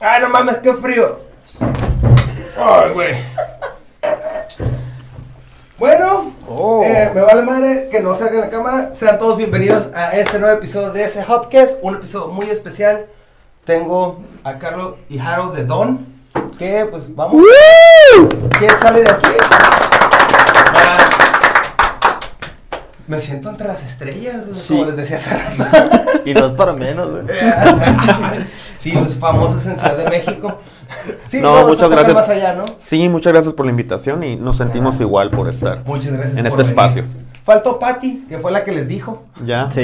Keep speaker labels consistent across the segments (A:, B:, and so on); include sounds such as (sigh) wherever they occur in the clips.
A: Ay, no mames, qué frío. Ay, güey. Bueno,
B: Oh.
A: eh, me vale madre que no salga en la cámara. Sean todos bienvenidos a este nuevo episodio de ese Hopcast. Un episodio muy especial. Tengo a Carlos y Harold de Don. Que pues vamos. ¿Quién sale de aquí? Ah, Me siento entre las estrellas,
B: Sí.
A: como les decía hace rato.
B: Y no es para menos, güey. (laughs) (laughs)
A: sí, los famosos en Ciudad de México. Sí,
C: No, muchas gracias.
A: Más allá, ¿no?
C: Sí, muchas gracias por la invitación y nos sentimos igual por estar
A: Muchas gracias.
C: en
A: por
C: este
A: venir.
C: espacio.
A: Faltó Patty, que fue la que les dijo.
C: Ya.
B: Sí,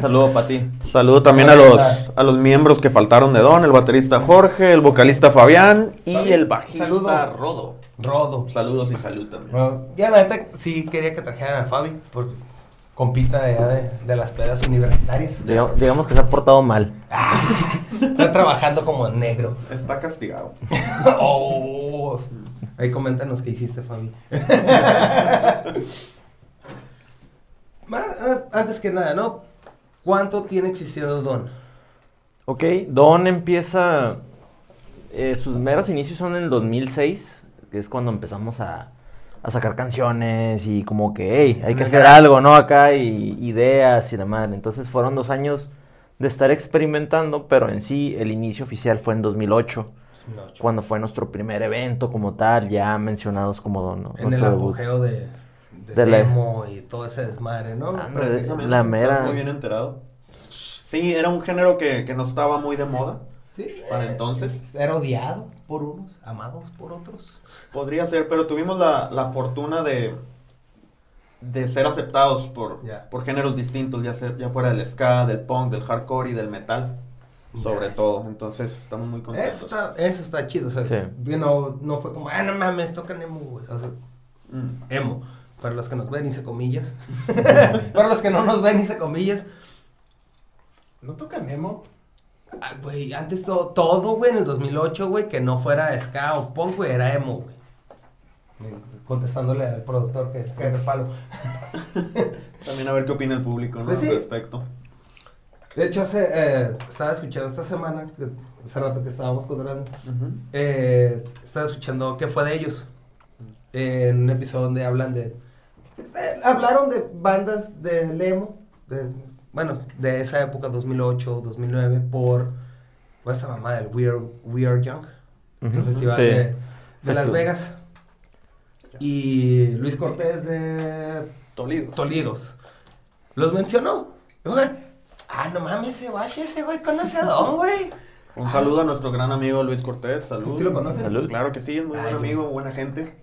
B: saludo para ti.
C: Saludo también a los, a los miembros que faltaron de Don, el baterista Jorge, el vocalista Fabián y el bajista
A: saludo.
C: Rodo.
A: Rodo.
C: Saludos y salud también.
A: Ya la neta sí quería que trajeran a Fabi, porque compita de, allá de, de las pedas universitarias.
B: Digamos, digamos que se ha portado mal. (laughs)
A: Está trabajando como negro.
C: Está castigado. (laughs)
A: oh. Ahí coméntanos qué hiciste, Fabi. (laughs) Ah, Antes que nada, ¿no? ¿Cuánto tiene existiendo Don?
B: Ok, Don empieza. eh, sus meros inicios son en el 2006, que es cuando empezamos a, a sacar canciones y como que, hey, hay que hacer algo, ¿no? Acá y ideas y la madre. Entonces fueron dos años de estar experimentando, pero en sí el inicio oficial fue en 2008, cuando fue nuestro primer evento como tal, ya mencionados como Don, ¿no?
A: En el
B: Nuestro debut.
A: apogeo de, de,
B: De la-
A: demo y todo ese desmadre, ¿no?
B: Ah. Precisamente. La mera-
C: muy bien enterado. Sí, era un género que, que no estaba muy de moda.
A: Sí,
C: Para
A: eh,
C: entonces.
A: Era odiado por unos, amados por otros.
C: Podría ser, pero tuvimos la, la fortuna de, de ser aceptados por,
A: Ya.
C: por géneros distintos, ya, sea- ya fuera del ska, del punk, del hardcore y del metal, sobre todo. Entonces estamos muy contentos.
A: Eso está, eso está chido, o sea,
B: Sí.
A: no, no fue como, ah, no mames, tocan emo, güey. O sea,
C: Mm.
A: emo. Para los que nos ven, hice comillas. (laughs) Para los que no nos ven, hice comillas.
D: ¿No tocan emo?
A: Ah, güey, antes todo, todo, güey, en el 2008, güey, que no fuera ska o punk, güey, era emo, güey. Contestándole al productor que, que palo. (laughs)
C: También a ver qué opina el público ¿no?
A: Pues sí.
C: al respecto.
A: De hecho, hace, eh, estaba escuchando esta semana, que- hace rato que estábamos cuadrando,
C: Ujú.
A: eh, estaba escuchando qué fue de ellos. en un episodio donde hablan de. eh, hablaron de bandas de Lemo, de, bueno, de esa época, 2008, 2009, por, por esta mamá del We Are, We Are Young, el festival
B: Sí.
A: de, de Las. Vegas. Y Luis Cortés de
C: Toledo.
A: Tolidos. Los mencionó. Güey, Ah, no mames, ese guache, ese güey conoce a Don, güey.
C: Un saludo a nuestro gran amigo Luis Cortés. Salud.
A: ¿Sí lo conocen?
B: Salud.
C: Claro que sí, es muy
A: Ay,
C: buen
A: güey.
C: amigo, buena gente.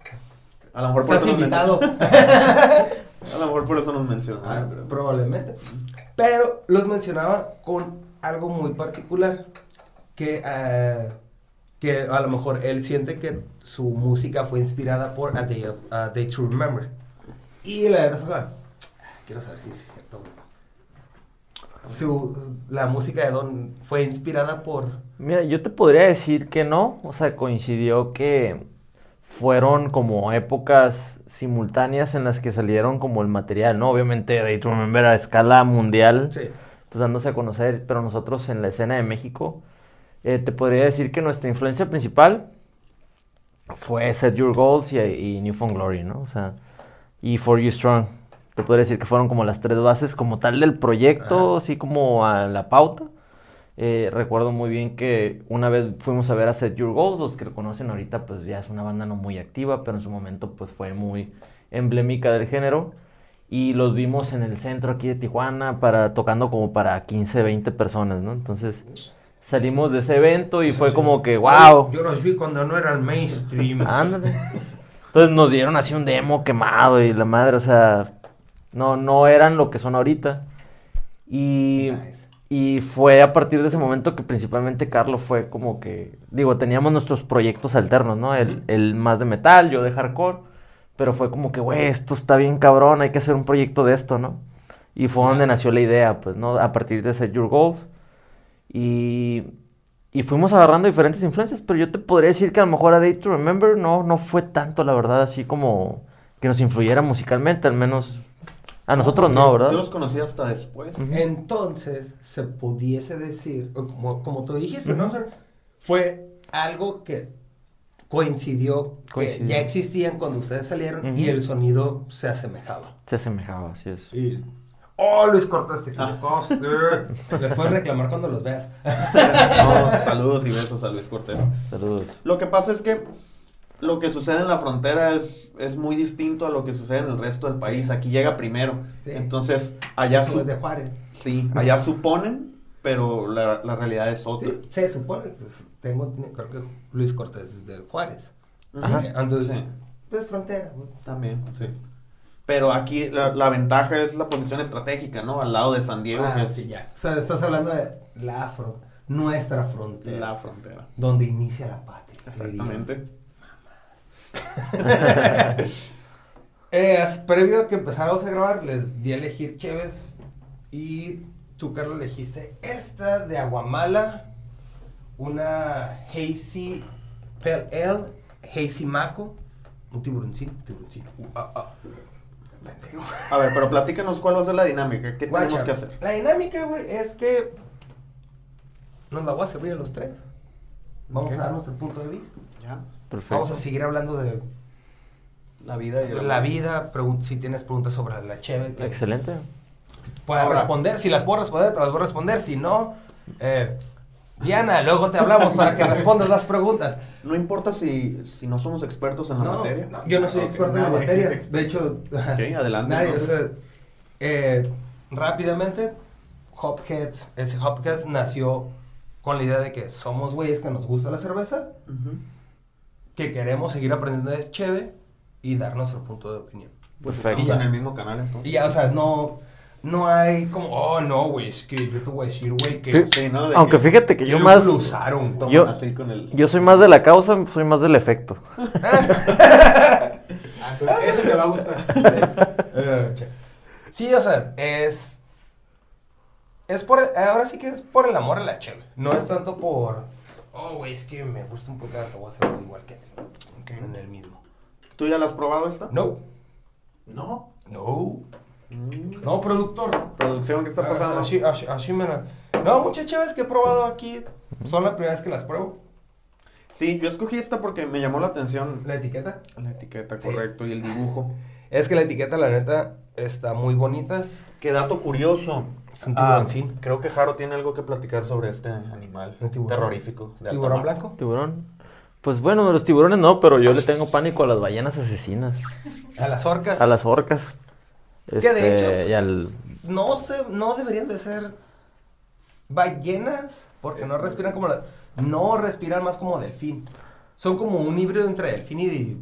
C: A lo mejor por
A: Estás
C: eso
A: invitado. (laughs)
C: A lo mejor por eso nos mencionó.
A: Ah,
C: pero-
A: probablemente. Pero los mencionaba con algo muy particular. Que, ah, que a lo mejor él siente que su música fue inspirada por A Day, of- A Day to Remember. Y la verdad fue, "Ah, quiero saber si es cierto. güey". Su, la música de Don fue inspirada por...
B: Mira, yo te podría decir que no, o sea, coincidió que fueron como épocas simultáneas en las que salieron como el material, ¿no? Obviamente, Day to Remember a escala mundial,
A: Sí.
B: pues dándose a conocer, pero nosotros en la escena de México, eh, te podría decir que nuestra influencia principal fue Set Your Goals y, y New Found Glory, ¿no? O sea, y For You Strong. Te podría decir que fueron como las tres bases como tal del proyecto,
A: Ajá.
B: así como a la pauta. Eh, recuerdo muy bien que una vez fuimos a ver a Set Your Goals, los que lo conocen ahorita pues ya es una banda no muy activa, pero en su momento pues fue muy emblemática del género. Y los vimos en el centro aquí de Tijuana, para, tocando como para 15, 20 personas, ¿no? Entonces salimos de ese evento y fue como que, wow.
A: Yo los vi cuando no eran mainstream. (laughs)
B: Ándale. Entonces nos dieron así un demo quemado y la madre, o sea, no, no eran lo que son ahorita. Y, y fue a partir de ese momento que principalmente Carlos fue como que, digo, teníamos nuestros proyectos alternos, ¿no? El, el más de metal, yo de hardcore, pero fue como que, güey, esto está bien cabrón, hay que hacer un proyecto de esto, ¿no? Y fue donde nació la idea, pues, ¿no? A partir de Set Your Goals. Y, y fuimos agarrando diferentes influencias, pero yo te podría decir que a lo mejor a Day to Remember no, no fue tanto, la verdad, así como que nos influyera musicalmente, al menos A nosotros no, ¿verdad?
C: Yo los conocí hasta después.
A: Entonces, se pudiese decir, como, como tú dijiste, ¿no? Fer? Fue algo que coincidió, que ya existían cuando ustedes salieron y el sonido se asemejaba.
B: Se asemejaba, así es.
A: Y, oh, Luis Cortés, te
C: Ah.
A: equivocaste. (laughs) Les puedes reclamar cuando los veas.
C: No, saludos y besos a Luis Cortés.
B: Saludos.
C: Lo que pasa es que lo que sucede en la frontera es, es muy distinto a lo que sucede en el resto del país. Aquí llega primero.
A: Sí.
C: Entonces, allá,
A: Eso
C: su-
A: es de Juárez.
C: sí, allá suponen, pero la, la realidad es otra.
A: Sí, se supone, tengo, creo que Luis Cortés es de Juárez.
B: Ajá.
A: Entonces, pues frontera.
C: También, sí. Pero aquí la, la ventaja es la posición estratégica, ¿no? Al lado de San Diego,
A: Ah,
C: que es
A: sí, ya. O sea, estás hablando de la fron- nuestra frontera.
C: la frontera.
A: Donde inicia la patria.
C: Exactamente. (laughs)
A: Eh, previo a que empezáramos a grabar, les di a elegir Cheves. Y tú, Carlos, elegiste esta de Aguamala. Una Hazy Pale Ale, Hazy Maco. Un tiburoncino, tiburoncino. Uh, ah. Pendejo.
C: A ver, pero platícanos cuál va a ser la dinámica. ¿Qué
A: Guacha,
C: tenemos que hacer?
A: La dinámica, güey, es que nos la voy a servir a los tres. Vamos a dar nuestro punto de vista.
C: Ya.
B: Perfecto.
A: Vamos a seguir hablando de
C: La vida y
A: la vida. pregun- si tienes preguntas sobre la cheve, que
B: Excelente.
A: puedas
C: Ahora-
A: responder. Si las puedo responder, te las voy a responder. Si no, eh, Diana, luego te hablamos para que respondas las preguntas.
C: No importa si, si no somos expertos en la
A: No,
C: materia.
A: no, yo no soy experto en la materia. De hecho,
C: adelante,
A: nadie, o
C: entonces.
A: sea, eh, rápidamente, Hopheads, ese Hopheads nació con la idea de que somos güeyes que nos gusta la cerveza,
C: Ujú.
A: Que queremos seguir aprendiendo de cheve y dar nuestro punto de opinión.
C: Pues
B: Perfecto.
C: estamos en el mismo canal entonces.
A: Y ya, o sea, no, no hay como, oh, no, güey, es que yo te voy a decir, güey, que...
B: Sí,
C: Sí, ¿no? De
B: Aunque
C: que
B: fíjate que yo más...
A: lo usaron.
C: toman
B: yo-
C: así con el...
B: Yo soy más de la causa, soy más del efecto. (laughs)
D: Ah, ese te va a gustar. (laughs)
A: Eh. Sí, o sea, es. Es por. Ahora sí que es por el amor a la cheve. No es tanto por. Oh, güey, es que me gusta un poco, te voy a hacer igual que él. En el mismo.
C: ¿Tú ya la has probado esta?
A: No,
D: No.
A: no.
C: Mm.
A: No, productor.
C: Producción, ¿qué está pasando?
A: Ah, Así, así, así me la- No, muchas cheves que he probado aquí son la primera vez que las pruebo.
C: Sí, yo escogí esta porque me llamó la atención
A: La etiqueta.
C: la etiqueta,
A: Sí.
C: correcto, y el dibujo.
A: Es que la etiqueta, la neta, está muy bonita.
C: Qué dato curioso.
A: Es un
C: Ah,
A: tiburoncín.
C: creo que Jaro tiene algo que platicar sobre este animal
A: tiburón.
C: terrorífico. de
A: ¿Tiburón blanco?
B: ¿Tiburón? Pues bueno, de los tiburones no, pero yo le tengo pánico a las ballenas asesinas.
A: A las orcas.
B: A las orcas.
A: Que de
B: Este,
A: hecho-
B: Y al...
A: no se, no deberían de ser ballenas, porque no respiran como las, no respiran más como delfín. Son como un híbrido entre delfín y,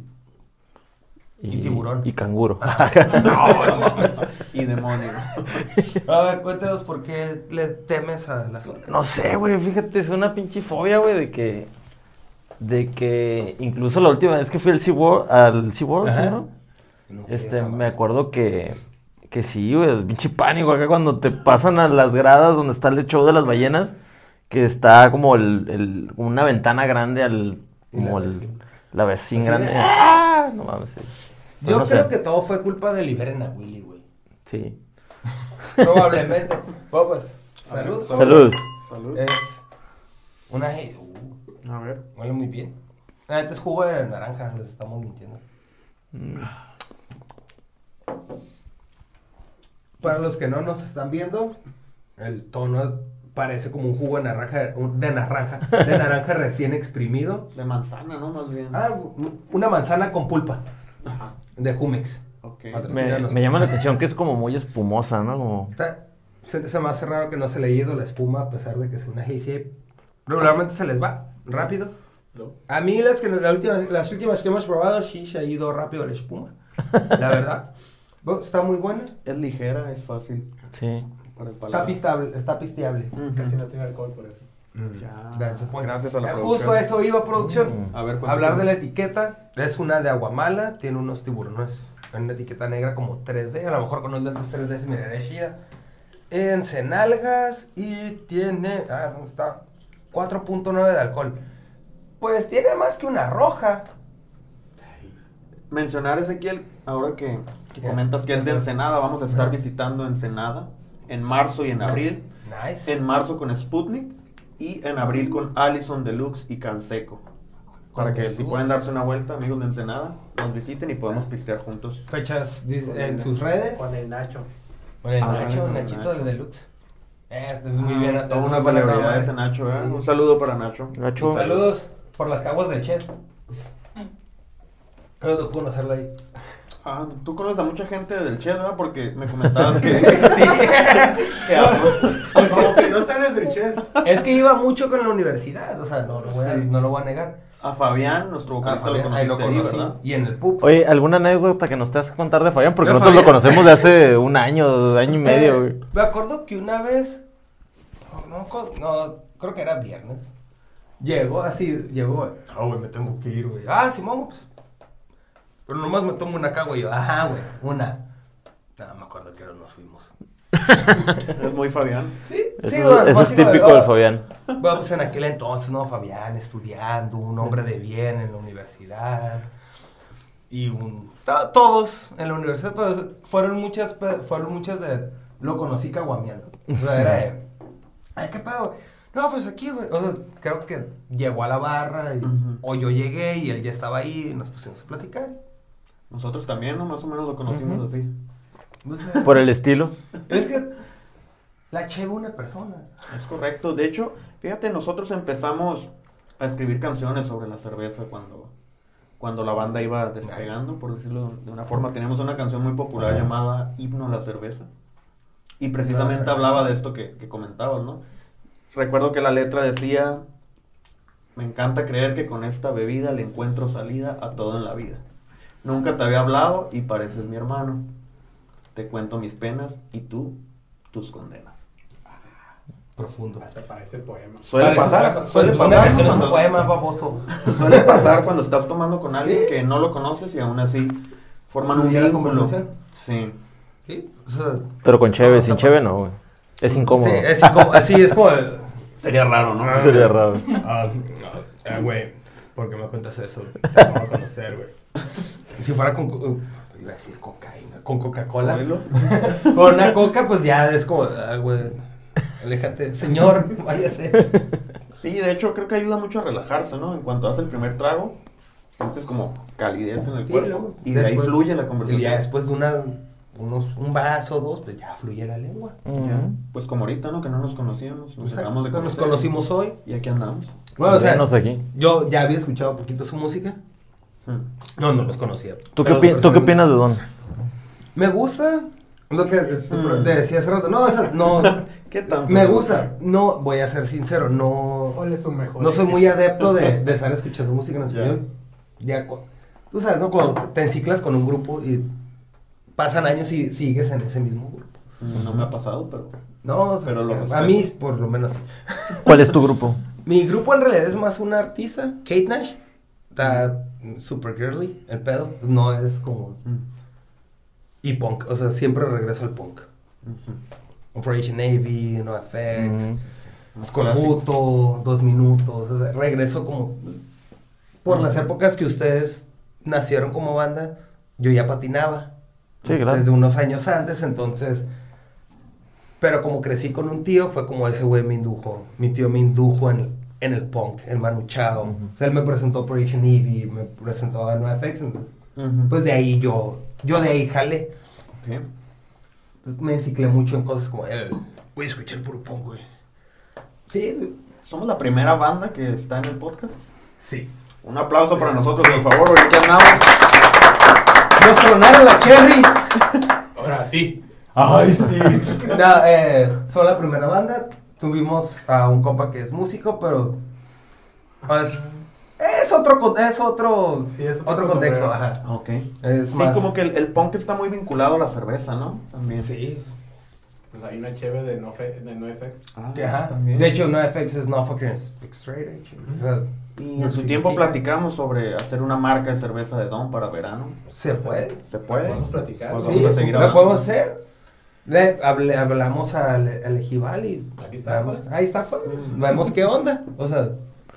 A: Y tiburón.
B: Y canguro. (laughs)
A: no, no mames.
C: Y demonio. (laughs)
A: A ver, cuéntanos por qué le temes a las orcas.
B: No sé, güey, fíjate, es una pinche fobia, güey, de que... De que incluso la última vez que fui al SeaWorld, al SeaWorld. ¿sí, no?
A: No,
B: Este,
A: esa
B: me acuerdo que, que sí, güey, pinche pánico acá cuando te pasan a las gradas donde está el show de las ballenas, que está como el, el- una ventana grande al,
A: la
B: como
A: ves
B: el,
A: que-
B: la ves sin
A: Así
B: grande.
A: de-
B: ¡Ah! No mames, sí. Pues
A: Yo
B: no
A: creo
B: sé.
A: que todo fue culpa de Liberen a Willy, güey.
B: Sí.
A: Probablemente. Bueno, pues, salud.
B: Salud.
C: Salud.
A: Es una... Uh,
C: A ver.
A: huele muy bien. Ah, este es jugo de naranja, les estamos mintiendo.
B: Mm.
A: Para los que no nos están viendo, el tono parece como un jugo de naranja, de naranja, de (laughs) naranja recién exprimido.
C: De manzana, ¿no? Más bien.
A: Ah, una manzana con pulpa
C: Ajá.
A: De Jumex.
C: Ok.
B: Me, llama la atención que es como muy espumosa, ¿no? Como...
A: Está- se, se me hace raro que no se le haya ido la espuma a pesar de que sea una hazy. Regularmente se les va rápido.
D: No.
A: A mí las, que, la última- las últimas que hemos probado sí se ha ido rápido la espuma. La verdad. (laughs) Bueno, Está muy buena.
C: Es ligera, es fácil
B: Sí.
C: para el
A: Está,
C: paladar.
A: pistable, está pisteable.
D: Casi no tiene alcohol por eso.
C: Ya.
A: Gracias, pues.
C: Gracias a la
A: Ya,
C: producción.
A: Justo a eso iba producción.
B: Mm.
C: A ver,
A: Hablar de la etiqueta. Es una de aguamala. Tiene unos tiburones. En una etiqueta negra como 3D. A lo mejor con los lentes 3D se miraría chida. En cenalgas. Y tiene. Ah, ¿dónde está? 4.9 de alcohol. Pues tiene más que una roja.
C: mencionar, Ezequiel, ahora que, comentas que es de Ensenada, vamos a estar visitando Ensenada en marzo y en abril.
A: Nice.
C: En marzo con Sputnik y en abril con Allison Deluxe y Canseco. Para que si pueden darse una vuelta, amigos de Ensenada, nos visiten y podamos pistear juntos.
A: Fechas en sus redes.
D: Con el Nacho.
A: Con el
C: Ah,
A: Nacho,
C: con
A: Nachito del Deluxe. Eh, es muy bien. es
C: Toda
A: muy
C: una
A: buena
C: celebridad
A: cámara.
C: ese Nacho, ¿eh?
A: Sí.
C: Un saludo para Nacho.
B: Nacho.
A: Saludos por las caguas del Che. No tocó conocerlo ahí.
C: Ah, tú conoces a mucha gente del Che, ¿verdad? Porque me comentabas que... (laughs)
A: sí. (laughs)
C: que
D: Pues como que no sales del chess.
A: Es que iba mucho con la universidad, o sea, no lo voy a,
C: Sí.
A: no lo voy a negar.
C: A Fabián, nuestro vocalista,
A: Fabián,
C: lo
A: ahí
C: conociste ahí,
A: conocí.
C: ¿verdad?
A: Y en el pub.
B: Oye, ¿alguna anécdota que nos te vas a contar de Fabián? Porque
A: De
B: nosotros lo conocemos de hace un año, año y medio, güey.
A: Eh, Me acuerdo que una vez, no, no, co- no, creo que era viernes, llegó así, llegó, ah, güey, me tengo que ir, güey. Ah, Simón, pues. Pero nomás me tomo una cago y yo, ajá, güey, una. No, me acuerdo que ahora nos fuimos.
C: Es muy Fabián.
A: Sí,
B: Eso,
A: sí, güey,
B: eso es típico del
A: ah,
B: Fabián.
A: Bueno, pues en aquel entonces, ¿no? Fabián estudiando, un hombre de bien en la universidad. Y un... to- Todos en la universidad, pero fueron muchas, fueron muchas de... Lo conocí caguameando. O sea, era él. (laughs) Ay, ¿qué pedo? güey? No, pues aquí, güey. O sea, creo que llegó a la barra y- o yo llegué y él ya estaba ahí y nos pusimos a platicar.
C: Nosotros también, ¿no? Más o menos lo conocimos
B: Ujú.
C: así.
B: Por el estilo.
A: Es que la cheva una persona.
C: Es correcto. De hecho, fíjate, nosotros empezamos a escribir canciones sobre la cerveza cuando, cuando la banda iba despegando, por decirlo de una forma. Teníamos una canción muy popular llamada Himno a la cerveza. Y precisamente
A: cerveza.
C: hablaba de esto que, que comentabas, ¿no? Recuerdo que la letra decía, me encanta creer que con esta bebida le encuentro salida a todo en la vida. Nunca te había hablado y pareces mi hermano. Te cuento mis penas y tú tus condenas.
A: Profundo.
D: Hasta parece poema.
C: Suele
A: Parece
C: pasar, suele pasar,
A: es un poema, baboso.
C: suele pasar cuando estás tomando con alguien
A: Sí.
C: que no lo conoces y aún así forman un vínculo. Sí.
A: Sí, o sea,
B: Pero con Cheve, sin Cheve no, güey. Es incómodo.
A: Sí, es incómodo. (laughs) Así es como. el-
C: Sería raro, ¿no? (laughs)
B: Sería raro.
A: Ah, eh, güey, ¿por qué me cuentas eso? Te voy a conocer, güey. Y si fuera con. co- Iba a decir cocaína. Con Coca-Cola. (laughs) Con una coca, pues ya es como. Ah, güey. Aléjate. Señor, (laughs) váyase.
C: Sí, de hecho creo que ayuda mucho a relajarse, ¿no? En cuanto haces el primer trago, sientes como calidez en el
A: Sí,
C: cuerpo
A: luego,
C: y de ahí
A: después-
C: fluye la
A: Y
C: conversación.
A: ya después de una, unos, un vaso o dos, pues ya fluye la lengua.
C: Ya. Pues como ahorita, ¿no? Que no nos conocíamos, nos
A: Exacto.
C: acabamos de
A: Nos conocimos hoy.
C: Y aquí andamos.
A: Bueno, o sea,
B: aquí.
A: yo ya había escuchado un poquito su música.
C: Hmm.
A: No, no los conocía.
B: ¿Tú qué, opi- ¿Tú qué opinas de Don?
A: Me gusta lo que eh,
C: Mm.
A: te decía hace rato. No, o sea, no. (laughs)
C: ¿Qué tanto?
A: me gusta. No, voy a ser sincero, no.
D: ¿Cuál es su mejor?
A: No soy muy adepto de, (laughs) de estar escuchando música en
C: Ya.
A: español. Ya, cu- tú sabes, ¿no? Cuando te enciclas con un grupo y pasan años y sigues en ese mismo grupo.
C: No me ha pasado, pero...
A: No, o sea,
C: Pero lo
A: a mí, por lo menos. sí.
B: ¿Cuál es tu (laughs) grupo?
A: Mi grupo en realidad es más una artista, Kate Nash. Está super girly, el pedo. No es como.
C: Hmm.
A: Y punk, o sea, siempre regreso al punk. Operation Navy, No Effects,
B: Mm.
A: Escorbuto, Dos Minutos. o sea, regreso como. Por las épocas que ustedes nacieron como banda, yo ya patinaba.
B: Sí, claro.
A: Desde unos años antes, entonces. Pero como crecí con un tío, fue como ese güey me indujo. Mi tío me indujo en, en el punk, en Manu Chao. O sea, él me presentó Operation Navy, me presentó a NoFX. Entonces, pues de ahí yo, yo de ahí jalé.
C: Ok.
A: Entonces, me enciclé mucho en cosas como, eh, voy a escuchar puro punk, güey. Sí,
C: Somos la primera banda que está en el podcast.
A: sí.
C: Un aplauso para nosotros, por favor, aquí andamos.
A: Nos clonaron la Cherry.
D: Ahora a ti.
A: Ay, sí. No, eh, son la primera banda. Tuvimos a un compa que es músico, pero es, es otro es otro
D: Sí, es otro
A: otro contexto, ajá.
C: Ok.
A: Es
C: sí,
A: más-
C: como que el, el punk está muy vinculado a la cerveza, ¿no? También.
A: Sí.
D: Pues hay una cheve de no, fe, de no FX.
C: Ah,
A: Ajá.
C: también.
A: De hecho, NoFX es no fucking speak straight edge. O sea,
C: Y en su
A: significa-
C: tiempo platicamos sobre hacer una marca de cerveza de Don para verano.
A: Se puede.
C: ¿Se puede?
D: Podemos platicar.
C: Pues
A: Sí,
C: vamos a seguir
A: lo
C: hablando.
A: podemos hacer. Le, hable- hablamos al, al Ejival y
D: Aquí está,
A: vemos- ahí está, fue. vemos qué onda. O sea,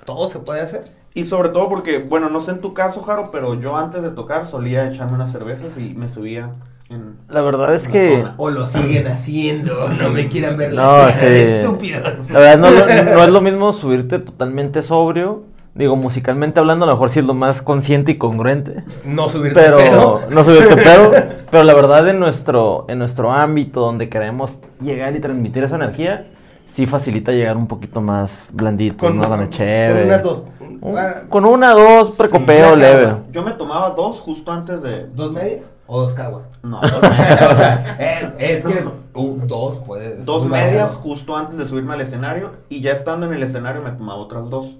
A: todo se puede hacer.
C: Y sobre todo porque, bueno, no sé en tu caso, Jaro, pero yo antes de tocar solía echarme unas cervezas y me subía en...
B: La verdad es que...
C: zona.
A: O lo siguen haciendo, no me quieran ver la
B: No,
A: cara
B: sí.
A: estúpido.
B: La verdad no, no- (laughs) no es lo mismo subirte totalmente sobrio. Digo, musicalmente hablando, a lo mejor sí es lo más consciente y congruente.
A: No subirte
B: Pero
A: pedo.
B: no subirte pedo. (laughs) Pero la verdad en nuestro, en nuestro ámbito donde queremos llegar y transmitir esa energía, sí facilita llegar un poquito más blandito,
A: Con,
B: una buena chévere.
A: con unas dos.
B: Un-
A: ah,
B: con una, dos, precopeo
A: Sí,
B: leve.
C: Yo me tomaba dos justo antes de...
A: ¿Dos medias o dos caguas?
C: No, (laughs) dos
A: o
C: medias.
A: sea, es, es que uh, dos puedes.
C: Dos
A: una-
C: medias justo antes de subirme al escenario y ya estando en el escenario me tomaba otras dos.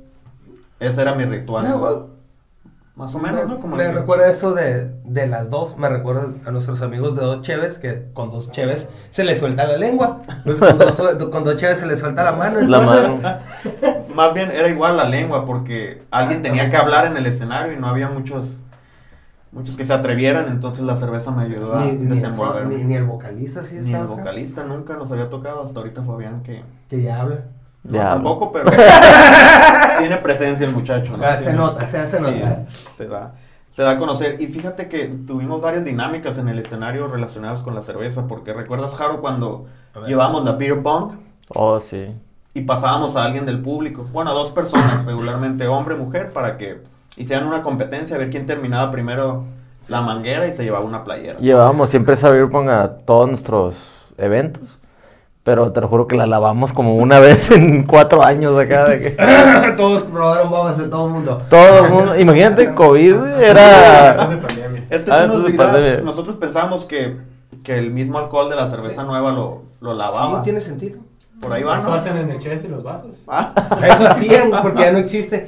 C: Ese era mi ritual. Más o menos, ¿no? Como
A: me recuerda eso de, de las dos. Me recuerda a nuestros amigos de dos cheves que con dos cheves se les suelta la lengua. Entonces, con, dos, (laughs) con dos cheves se les suelta la mano.
B: La mano. (laughs)
C: Más bien era igual la lengua porque alguien tenía que hablar en el escenario y no había muchos muchos que se atrevieran, entonces la cerveza me ayudó a
A: Ni, ni, el,
C: desenvolverme.
A: ni- ni el vocalista sí
C: Ni el
A: acá,
C: vocalista nunca nos había tocado, hasta ahorita Fabián que
A: Que ya habla.
C: No,
B: Ya.
C: tampoco, pero (laughs) tiene presencia el muchacho. ¿no?
A: Ah, se nota, se hace
C: Sí,
A: notar.
C: se da, se da a conocer. Y fíjate que tuvimos varias dinámicas en el escenario relacionadas con la cerveza, porque recuerdas, Jaro, cuando llevábamos la beer pong
B: Oh, sí.
C: y pasábamos a alguien del público, bueno, a dos personas, (coughs) regularmente hombre, mujer, para que hicieran una competencia, a ver quién terminaba primero la manguera y se llevaba una playera.
B: Llevábamos siempre esa beer pong a todos nuestros eventos. Pero te lo juro que la lavamos como una (laughs) vez en cuatro años acá. De que... (laughs)
A: Todos probaron babas de todo el mundo.
B: Todo el mundo. Imagínate, (laughs) COVID
D: Antes de
B: era.
D: pandemia.
C: Este
B: Ah,
C: nos dirás, nosotros pensamos que, que el mismo alcohol de la cerveza nueva lo, lo lavaba.
A: Sí, tiene sentido.
C: Por ahí va,
D: Eso
C: ¿no?
D: hacen en el chess y los vasos.
C: Ah.
A: Eso hacían porque ya no existe.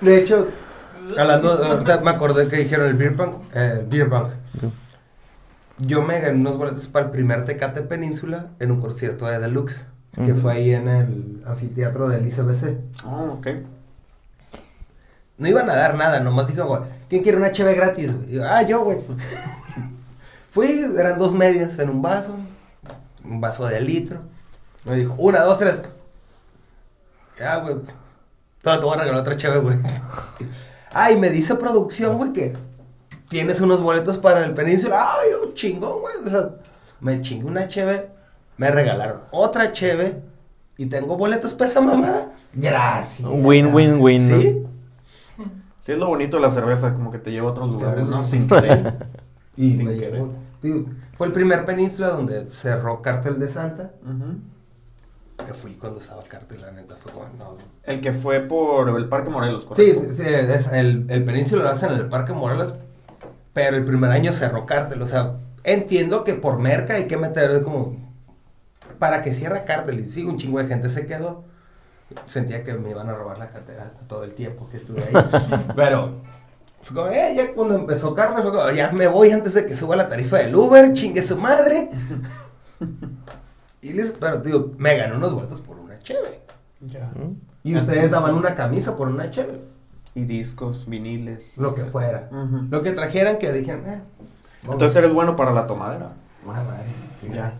A: De hecho, hablando, me acordé que dijeron el beer punk, eh, beer punk. Yo me gané unos boletos para el primer Tecate Península en un concierto de Deluxe, que fue ahí en el anfiteatro del ICBC.
C: Oh, ok.
A: No iban a dar nada, nomás dijeron, güey, ¿quién quiere una cheve gratis? güey? Y yo, ah, yo, güey. (laughs) Fui, eran dos medias en un vaso, un vaso de litro. Me dijo, una, dos, tres. Ya, güey. Todavía te voy a regalar otra cheve, güey. (laughs) Ay, me dice producción, güey, que tienes unos boletos para el península. Ay, un chingón, güey. O sea, me chingué una cheve, me regalaron otra cheve y tengo boletos para esa mamada. Gracias.
B: Win, win, win.
A: Sí.
C: Sí, es lo bonito de la cerveza, como que te lleva a otros lugares, ¿no? Sin querer. (laughs)
A: Y
C: Sin
A: me
C: querer.
A: Digo, fue el primer península donde cerró Cártel de Santa.
C: Ujú.
A: Me fui cuando estaba Cártel, la neta. Fue no.
C: El que fue por el Parque Morelos,
A: Sí,
C: ¿correcto?
A: sí, es- el, el península lo hacen en el Parque Morelos, pero el primer año cerró Cártel. O sea, entiendo que por merca hay que meter como. Para que cierre Cártel. Y sí, un chingo de gente se quedó. Sentía que me iban a robar la cartera todo el tiempo que estuve ahí. (laughs) pero. Fue como, eh, ya cuando empezó Cártel, fue como, ya me voy antes de que suba la tarifa del Uber, chingue su madre. (laughs) y les, pero, digo, me gané unos vueltos por una cheve.
C: Ya.
A: Y ustedes daban una camisa por una cheve.
C: Y discos, viniles.
A: Lo que fuera. Lo que trajeran que dijeran, eh.
C: Entonces eres bueno para la tomadera.
A: Buena madre.
C: Ya.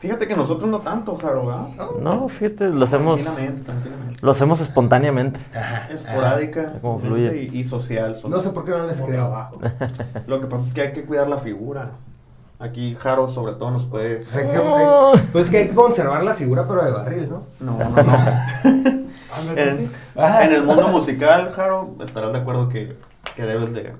C: Fíjate que nosotros no tanto, Jaro.
B: No, fíjate, lo hacemos,
C: Tranquilamente, tranquilamente.
B: lo hacemos espontáneamente.
A: Ajá.
C: Esporádica
B: Como fluye.
C: y, y social.
A: No sé por qué no les
D: Como
A: creo.
D: abajo. (laughs)
C: Lo que pasa es que hay que cuidar la figura. Aquí Jaro sobre todo nos puede...
A: Pues, hay que- hay- pues que hay que conservar la figura, pero de barril, ¿no?
C: No, no, no. (laughs)
D: Ah,
C: en, el mundo musical, Jaro, estarás de acuerdo que, que debes de...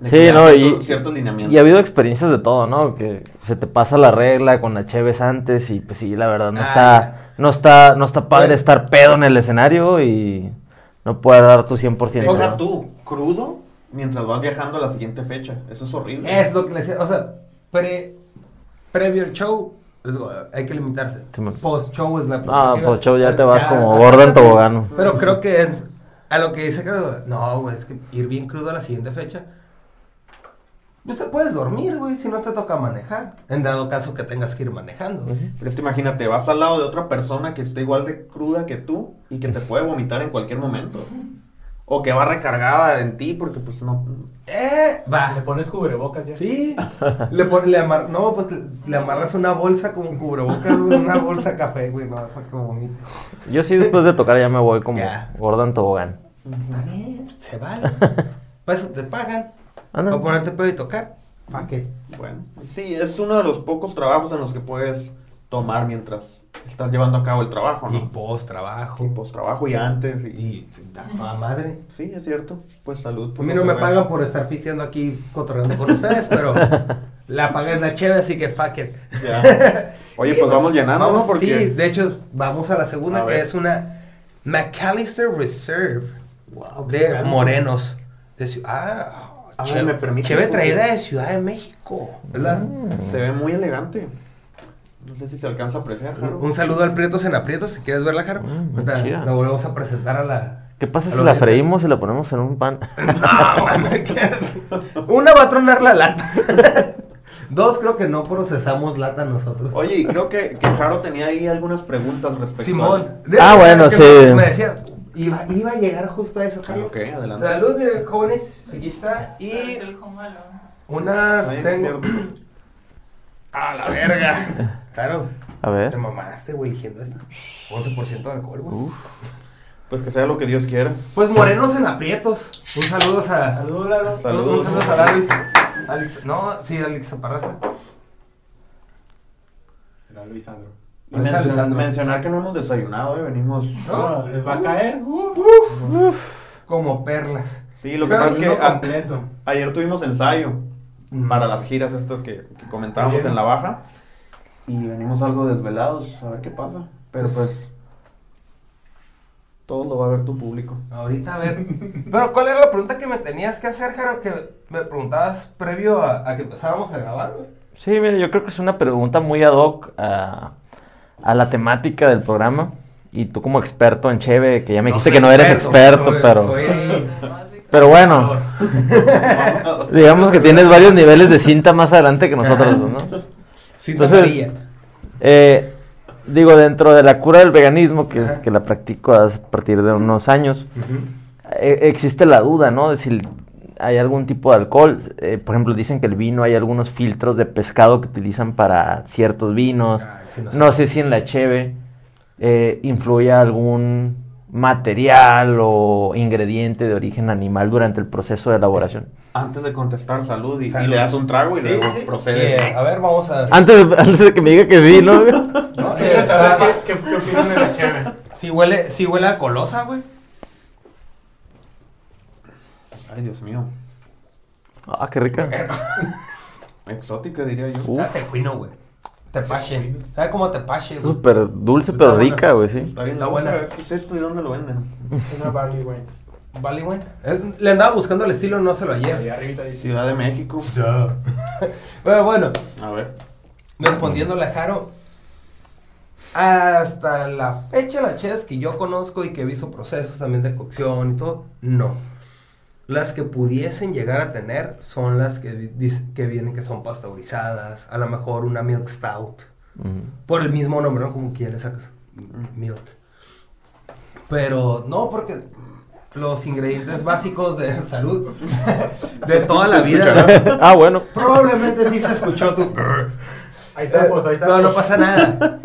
C: de
B: Sí, no,
C: ciertos-
B: y, y ha habido experiencias de todo, ¿no? Que se te pasa la regla con la Cheves antes y pues sí, la verdad no
A: Ah,
B: está, no está, no está padre
A: Bueno.
B: estar pedo en el escenario y no poder dar tu 100%.
C: Deja
B: ¿no?
C: tú, crudo, mientras vas viajando a la siguiente fecha. Eso es horrible.
A: Es lo que les decía. O sea, pre, previo al show, hay que limitarse.
B: Sí, man.
A: Post show es la
B: Ah,
A: que-
B: post show ya te vas como gordo en tobogán.
A: Pero creo que es- a lo que dice, creo, no, güey, es que ir bien crudo a la siguiente fecha. Pues te puedes dormir, güey, si no te toca manejar. En dado caso que tengas que ir manejando.
C: Pero es que imagínate, vas al lado de otra persona que está igual de cruda que tú y que te puede vomitar en cualquier momento. O que va recargada en ti porque pues no...
A: Eh,
D: Le
A: va.
D: pones cubrebocas ya.
A: Sí. Le, pon- le amar- no, pues le, le amarras una bolsa como cubrebocas, güey, una bolsa café, güey, no, es para que vomite.
B: Yo sí después de tocar ya me voy como
A: Ya.
B: gordo en tobogán.
A: Bien, se vale. (laughs) Para eso te pagan.
B: Ah, no.
A: Para ponerte pedo y tocar. ¿Para qué?
C: Bueno, sí, es uno de los pocos trabajos en los que puedes tomar mientras estás llevando a cabo el trabajo,
A: Y
C: ¿no?
A: post trabajo.
C: Y post trabajo y antes. Y...
A: Y madre.
C: Sí, es cierto. Pues salud.
A: A
C: por
A: mí
C: la
A: no me
C: cerveza.
A: pagan por estar pisteando aquí cotorreando con ustedes, pero (laughs) la paga es la chévere, así que fuck it.
C: Ya. (laughs) Oye, pues vamos llenando,
A: Vamos,
C: ¿no? Porque...
A: Sí, de hecho, vamos a la segunda,
C: A
A: que
C: ver.
A: es una McAllister Reserve
C: Wow,
A: de morenos. De ah,
C: A ver, ¿me permite?
A: chévere traída de Ciudad de México. ¿verdad?
B: Mm.
C: Se ve muy elegante. No sé si se alcanza a apreciar, Jaro.
A: Un saludo al Prietos en Aprietos, si quieres verla, Jaro.
B: Mm,
A: la volvemos a presentar a la...
B: ¿Qué pasa si
A: la
B: freímos y la ponemos en un pan? (laughs)
A: No, Una va a tronar la lata. (laughs) Dos, creo que no procesamos lata nosotros.
C: Oye, y creo que, que Jaro tenía ahí algunas preguntas respecto
A: Simón.
B: Ah, bueno, sí.
A: Me, decía, iba, iba a llegar justo a eso. Jaro.
C: Ok, adelante.
A: Salud, miren, jóvenes. Aquí está.
E: Es
A: Y unas tengo.
C: izquierdo. (clears throat)
A: A la verga. (laughs) Claro.
B: A
A: Te
B: ver.
A: mamaste, güey, eligiendo esta. 11% de alcohol, güey.
B: Uf.
C: Pues que sea lo que Dios quiera.
A: Pues morenos en aprietos. Un saludo a.
D: Saludos, Lalo.
A: Un
C: Saludos.
A: saludo a Alex. Alex. No, sí, Alex Zaparraza.
D: Lalo y Sandro.
C: Y
A: Pues,
C: mencionar, mencionar que no hemos desayunado, ¿eh? venimos...
A: No.
D: ¿Les va a caer? Uh,
A: Uf, como perlas.
C: Sí, lo que
A: Pero
C: pasa es que a- ayer tuvimos ensayo para las giras estas que, que comentábamos
A: Bien.
C: en la baja y venimos algo desvelados, a ver qué pasa. Pero pues todo lo va a ver tu público.
A: Ahorita a ver. Pero ¿cuál era la pregunta que me tenías que hacer, Jaro? Que me preguntabas previo a, a que empezáramos a grabar, güey.
B: Sí, mira, yo creo que es una pregunta muy ad hoc a, a la temática del programa. Y tú como experto en Cheve, que ya me dijiste que no eres experto,
A: soy-
B: pero...
A: soy-
B: Pero bueno, (laughs) digamos que tienes varios niveles de cinta más adelante que nosotros, ¿no? (laughs) Entonces-
A: amarilla.
B: Eh, digo, dentro de la cura del veganismo, que, que la practico a partir de unos años, eh, existe la duda, ¿no? De si hay algún tipo de alcohol. Eh, por ejemplo, dicen que el vino hay algunos filtros de pescado que utilizan para ciertos vinos.
A: Sí, no sé
B: si en la cheve eh, influye algún material o ingrediente de origen animal durante el proceso de elaboración.
C: Antes de contestar, salud y, le das un trago y
A: Sí,
C: luego
A: sí.
C: procede.
A: Eh, a ver, vamos a.
B: Antes, antes de que me diga que sí, ¿no? (laughs)
A: No, eh,
D: Quiero saber qué, qué, qué opinan de la cheve.
A: Si huele, si huele a colosa, güey.
C: Ay, Dios mío.
B: ah, qué rica. (laughs)
C: Exótica, diría yo.
A: Tejuino, güey. Tepache. ¿Sabe cómo tepache? güey?
B: Súper dulce, pero
A: buena.
B: rica, güey, sí.
C: Está bien,
A: Está
C: la
A: buena.
C: ¿Qué es esto y dónde lo venden? (laughs)
D: Una barley wine.
A: Vale, güey. Le andaba buscando el estilo, no se lo hallé.
D: arribita dice.
C: Ciudad de México. (laughs)
A: Pero bueno,
C: A ver.
A: respondiéndole a Jaro. Hasta la fecha, las chelas que yo conozco y que he visto procesos también de cocción y todo, no. Las que pudiesen llegar a tener son las que, que vienen que son pasteurizadas, a lo mejor una milk stout. Por el mismo nombre, ¿no? Como quieres sacas. Milk. Pero no, porque los ingredientes básicos de (laughs) salud de toda la vida. (laughs)
B: ah, bueno.
A: Probablemente sí se escuchó tu. (laughs)
D: Ahí sapos, ahí
A: Eh,
D: sapos.
A: No, no pasa nada.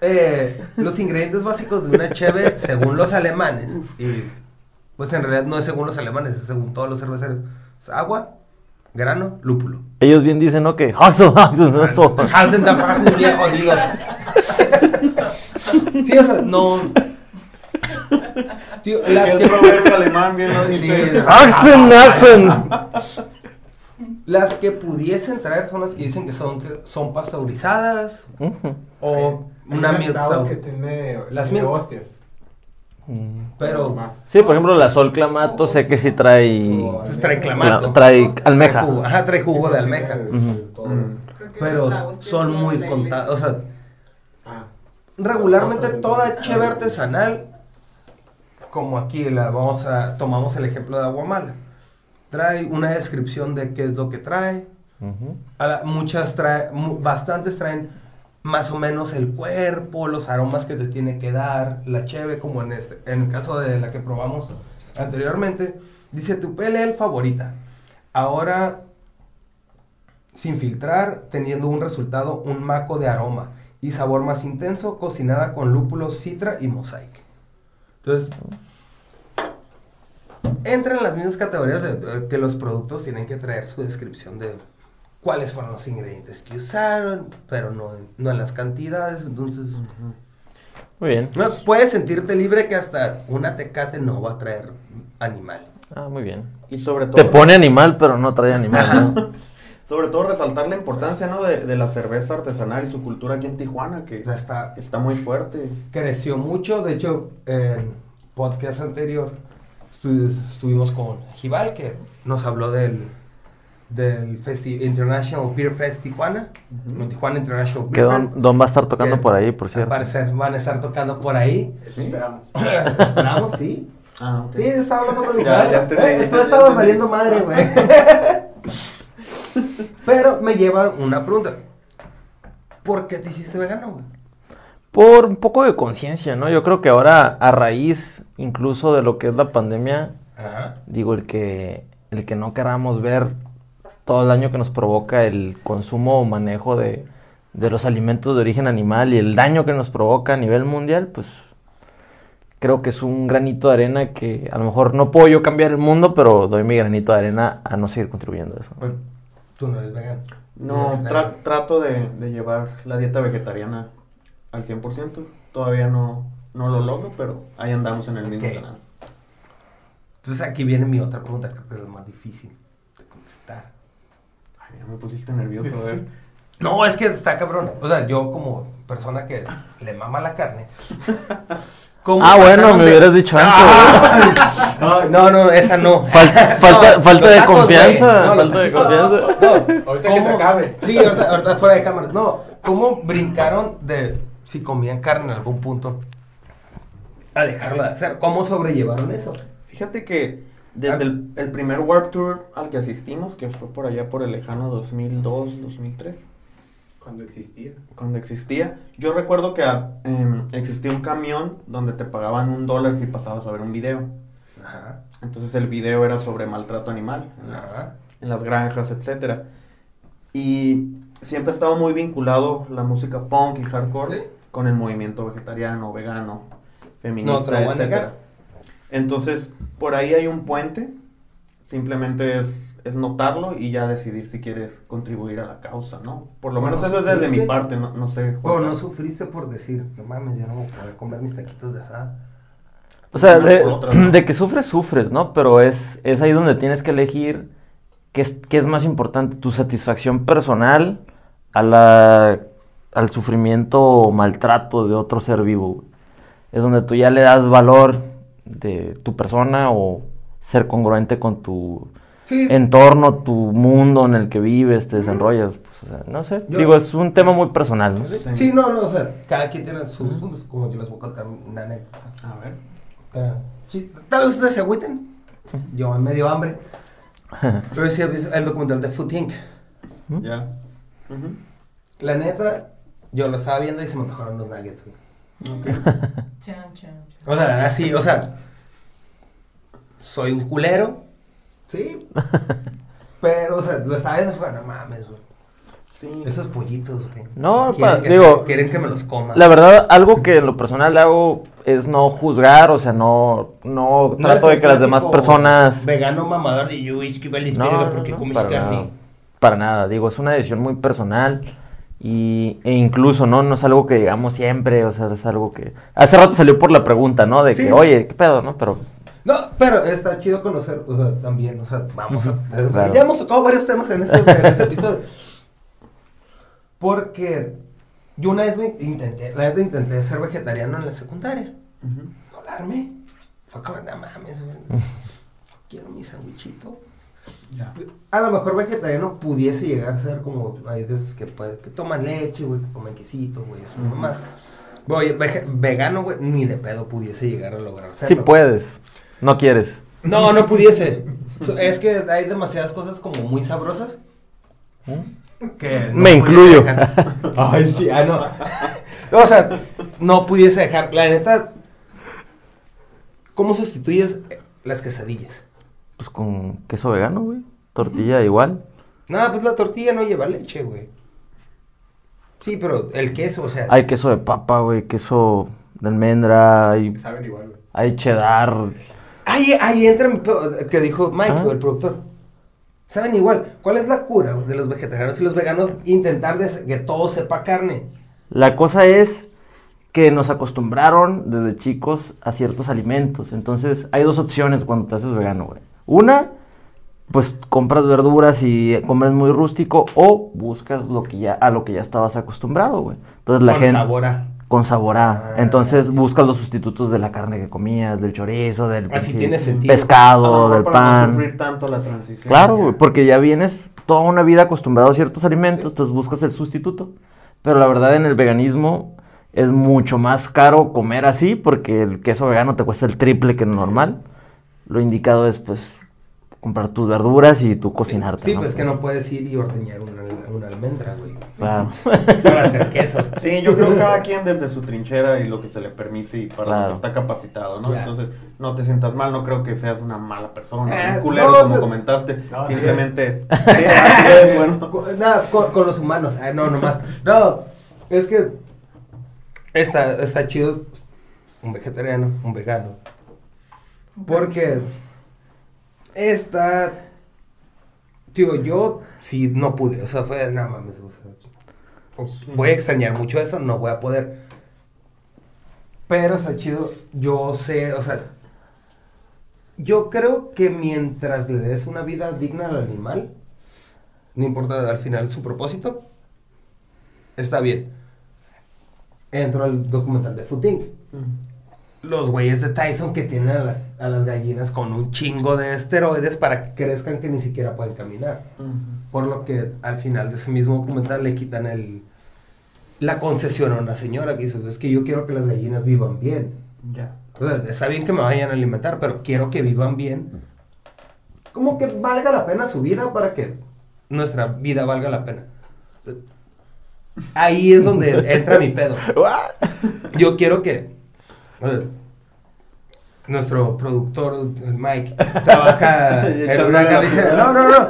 A: Eh, los ingredientes básicos de una cheve, según los alemanes, y pues en realidad no es según los alemanes, es según todos los cerveceros, es agua, grano, lúpulo.
B: Ellos bien dicen, ¿no? Que...
A: Hansen da Hansen, bien jodidos. Sí, o sea, no. Tío, las que,
C: alemán bien lo dice.
A: Las que pudiesen traer son las que dicen que son, que son pasteurizadas o
D: Hay
A: una
D: que tiene,
A: Las
D: hostias.
A: Pero
D: Más.
B: Sí, por ejemplo, la Sol Clamato sé que sí trae...
A: pues, trae clamato.
B: Cla- trae almeja.
A: Trae jugo, Ajá, trae jugo de almeja. Pero son muy contados. O sea,
D: Ah,
A: regularmente toda cheve artesanal, como aquí la vamos a tomamos el ejemplo de Aguamala, trae una descripción de qué es lo que trae.
B: Ujú.
A: A la- muchas trae, bastantes traen más o menos el cuerpo, los aromas que te tiene que dar la cheve, como en este, en el caso de la que probamos anteriormente, dice tu PLL favorita. Ahora, sin filtrar, teniendo un resultado, un maco de aroma y sabor más intenso, cocinada con lúpulos, citra y mosaic. Entonces, entra en las mismas categorías de que los productos tienen que traer su descripción de cuáles fueron los ingredientes que usaron, pero no, en- no en las cantidades. Entonces,
B: Muy bien.
A: no, puedes sentirte libre que hasta una tecate no va a traer animal.
B: Ah, muy bien.
C: Y sobre todo,
B: Te pone animal, pero no trae animal, ¿no? (laughs)
C: sobre todo resaltar la importancia ¿no? de, de la cerveza artesanal y su cultura aquí en Tijuana, que
A: está,
C: está muy fuerte.
A: creció mucho. De hecho, en podcast anterior estu- estuvimos con Jibal, que nos habló del, del Festi- International Beer Fest Tijuana. No, Tijuana International
B: Que
A: Beer Fest.
B: Don, Don va a estar tocando
A: Que
B: por ahí, por
A: Al
B: cierto.
A: parecer van a estar tocando por ahí.
D: Eso (laughs) esperamos.
A: Esperamos, sí.
C: Ah, ok.
A: Sí, estaba hablando con mi
C: Ya,
A: padre.
C: ya entendí,
A: Eh,
C: ya
A: Tú estabas valiendo madre, güey. (laughs) Pero me lleva una pregunta. ¿Por qué te hiciste vegano, güey?
B: Por un poco de conciencia, ¿no? Yo creo que ahora, a raíz incluso de lo que es la pandemia,
A: Ajá.
B: digo, el que, el que no queramos ver todo el daño que nos provoca el consumo o manejo de, de los alimentos de origen animal y el daño que nos provoca a nivel mundial, pues creo que es un granito de arena que a lo mejor no puedo yo cambiar el mundo, pero doy mi granito de arena a no seguir contribuyendo a eso.
A: Bueno, tú no eres vegano.
C: No, tra- trato de, de llevar la dieta vegetariana al 100%. Todavía no, no lo logro, pero ahí andamos en el mismo canal.
A: Entonces aquí viene mi otra pregunta, creo que es la más difícil de contestar.
C: Ya me pusiste nervioso, a ver.
A: No, es que está cabrón. O sea, yo como persona que le mama la carne. (laughs) ¿cómo
B: Ah, bueno, me
A: de-
B: hubieras dicho (laughs) antes.
A: No, no, esa no.
B: Falta, falta,
A: No,
B: falta de
A: tacos,
B: confianza.
A: No,
B: falta de confianza.
A: No,
D: Ahorita que se acabe.
A: Sí, ahorita, ahorita fuera de cámara. No, ¿cómo brincaron de si comían carne en algún punto a dejarlo de hacer? ¿Cómo sobrellevaron eso?
C: Fíjate que desde el, el primer Warp Tour al que asistimos, que fue por allá por el lejano 2002, 2003,
D: Cuando existía.
C: cuando existía, yo recuerdo que em, existía un camión donde te pagaban un dólar si pasabas a ver un video.
A: Ajá.
C: Entonces el video era sobre maltrato animal en las,
A: Ajá.
C: en las granjas, etcétera. Y siempre estaba muy vinculado la música punk y hardcore
A: Sí.
C: con el movimiento vegetariano, vegano,
A: No
C: feminista, etcétera.
A: negar.
C: Entonces, por ahí hay un puente. Simplemente es, es notarlo y ya decidir si quieres contribuir a la causa, ¿no? Por lo
A: ¿Cómo
C: menos eso es desde mi parte, no, no sé.
A: O
C: Juan.
A: no sufriste por decir, no mames, ya no voy a poder comer mis taquitos de asada.
B: O sea, de, que sufres, sufres, ¿no? Pero es, es ahí donde tienes que elegir qué es, qué es más importante, tu satisfacción personal a la, al sufrimiento o maltrato de otro ser vivo. Es donde tú ya le das valor de tu persona o ser congruente con tu
A: Sí.
B: entorno, tu mundo en el que vives, te desarrollas. pues, o sea, no sé,
A: Yo-
B: digo, es un tema muy personal, ¿no?
A: Sí,
C: Sí.
A: sí, no, no, o sea, cada quien tiene sus puntos, como yo les voy a contar una anécdota.
C: A ver.
A: Sí, tal vez ustedes se agüiten. Yo me dio hambre. (laughs) Pero decía el documental de Food Inc.
C: Ya.
A: La neta, yo lo estaba viendo y se me antojaron los nuggets, güey. (laughs)
E: Chan, chan, chan.
A: O sea, así, o sea, soy un culero, sí. (laughs) Pero, o sea, lo estaba viendo y fue, no mames, güey.
C: Sí.
A: Esos pollitos, güey.
B: No,
A: quieren
B: pa-
A: que
B: digo,
A: se- quieren que me los coma.
B: La verdad, algo que en lo personal hago es no juzgar, o sea, no, no,
A: No
B: trato de que las demás personas...
A: Vegano mamador de yo, es que vales
B: No, no,
A: porque
B: no,
A: comes
B: para
A: carne.
B: nada, para nada, digo, es una decisión muy personal y, e incluso, ¿no? No es algo que digamos siempre, o sea, es algo que... Hace rato salió por la pregunta, ¿no? De
A: Sí.
B: que, oye, ¿qué pedo, no? Pero...
A: No, pero está chido conocer, o sea, también, o sea, vamos a...
B: Claro.
A: Ya hemos tocado varios temas en este, en este episodio. Porque yo una vez me intenté, la neta intenté ser vegetariano en la secundaria.
C: Ujú.
A: No hablarme. Fue como, no mames, güey. Quiero mi sandwichito.
C: Ya.
A: A lo mejor vegetariano pudiese llegar a ser como, hay de esos que, pues, que toman leche, güey, que comen quesito, güey, eso, nomás. Oye, vegano, güey, ni de pedo pudiese llegar a lograr
B: Sí
A: serlo.
B: puedes, no quieres.
A: No, no pudiese. Es que hay demasiadas cosas como muy sabrosas que no
B: Me incluyo.
A: dejar. Ay, sí, ah, no. O sea, no pudiese dejar. La neta, ¿cómo sustituyes las quesadillas.
B: Pues con queso vegano, güey. Tortilla igual.
A: No, pues la tortilla no lleva leche, güey. Sí, pero el queso, o sea.
B: Hay queso de papa, güey. Queso de almendra. Hay,
D: Saben igual, güey.
B: hay cheddar.
A: Ahí, ahí entra mi que dijo Mike,
B: Ah.
A: el productor. Saben igual, ¿cuál es la cura de los vegetarianos y los veganos? Intentar que todo sepa carne.
B: La cosa es que nos acostumbraron desde chicos a ciertos alimentos. Entonces, hay dos opciones cuando te haces vegano, güey. Una, pues compras verduras y comes muy rústico o buscas lo que ya a lo que ya estabas acostumbrado, güey. Entonces la
A: con
B: gente
A: sabor a.
B: con sabor a.
A: Ah.
B: Entonces buscas los sustitutos de la carne que comías, del chorizo, del
A: Así
B: pinche
A: tiene sentido.
B: Pescado, del
C: para no
B: pan.
C: sufrir tanto la transición.
B: Claro, güey, porque ya vienes toda una vida acostumbrado a ciertos alimentos, entonces buscas el sustituto. Pero la verdad en el veganismo es mucho más caro comer así porque el queso vegano te cuesta el triple que el normal. Lo indicado es pues comprar tus verduras y tú cocinarte.
A: Sí, pues que no puedes ir y ordeñar una, una almendra, güey.
B: Claro. (laughs)
A: Para hacer queso.
C: Sí, yo creo que cada quien desde su trinchera y lo que se le permite y para lo que está capacitado, ¿no? Entonces, no te sientas mal, no creo que seas una mala persona,
A: Eh,
C: un culero
A: no,
C: como comentaste,
D: No, sí
C: simplemente... (laughs) Sí, así es, (laughs) bueno.
A: Con, nada, con, con los humanos. Ah, no, nomás. No, es que está, está chido un vegetariano, un vegano. Porque está. Digo, yo sí no pude. O sea, fue. No mames. o sea, o- voy a extrañar mucho esto, no voy a poder. Pero está chido. Yo sé, o sea. Yo creo que mientras le des una vida digna al animal, no importa al final su propósito, está bien. Entro al documental de Food Inc. Los güeyes de Tyson que tienen a las, a las gallinas con un chingo de esteroides para que crezcan que ni siquiera pueden caminar. Por lo que al final de ese mismo documental le quitan el, la concesión a una señora que dice, es que yo quiero que las gallinas vivan bien.
C: Ya.
A: O sea, está bien que me vayan a alimentar, pero quiero que vivan bien. Como que valga la pena su vida para que nuestra vida valga la pena. Ahí es donde entra mi pedo. (laughs) Yo quiero que nuestro productor, Mike, (laughs) trabaja en una
C: piedra.
A: No, no, no.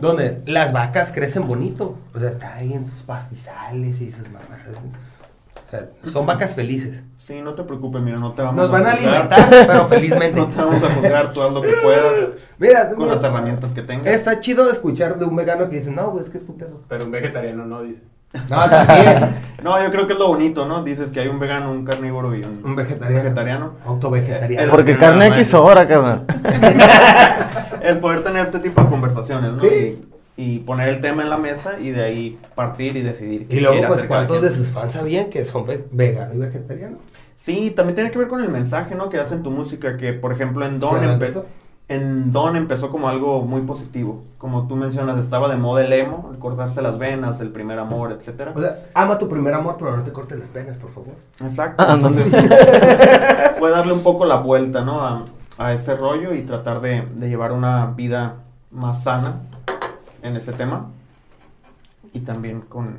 A: Donde las vacas crecen bonito. O sea, está ahí en sus pastizales y sus. O sea, son vacas felices.
C: Sí, no te preocupes, mira, no te vamos
A: Nos van a alimentar, pero (laughs) felizmente.
C: No te vamos a juzgar, tú haz lo que puedas
A: Mira,
C: con
A: mira,
C: las herramientas que tengas.
A: está chido escuchar de un vegano que dice, no, güey, es que es tu pedo.
D: Pero un vegetariano no dice.
A: No, también. (laughs)
C: No, yo creo que es lo bonito, ¿no? Dices que hay un vegano, un carnívoro y un,
A: Un vegetariano.
C: vegetariano.
A: Auto-vegetariano.
C: El-
B: Porque carne aquí sobra, carnal. (laughs)
C: El poder tener este tipo de conversaciones, ¿no?
A: Sí.
C: Y, y poner el tema en la mesa y de ahí partir y decidir. qué
A: Y luego,
C: quiere
A: pues, ¿cuántos de sus fans sabían que son ve- vegano y vegetariano?
C: Sí, también tiene que ver con el mensaje, ¿no? Que hacen tu música, que por ejemplo en Don
A: ¿Sí,
C: empezó... En Don empezó como algo muy positivo. Como tú mencionas, estaba de moda el emo, el cortarse las venas, el primer amor, etcétera.
A: O sea, ama tu primer amor, pero no te cortes las venas, por favor.
C: Exacto.
B: Ah, no.
C: Entonces, (laughs) fue darle un poco la vuelta, ¿no? A, a ese rollo y tratar de, de llevar una vida más sana en ese tema. Y también con...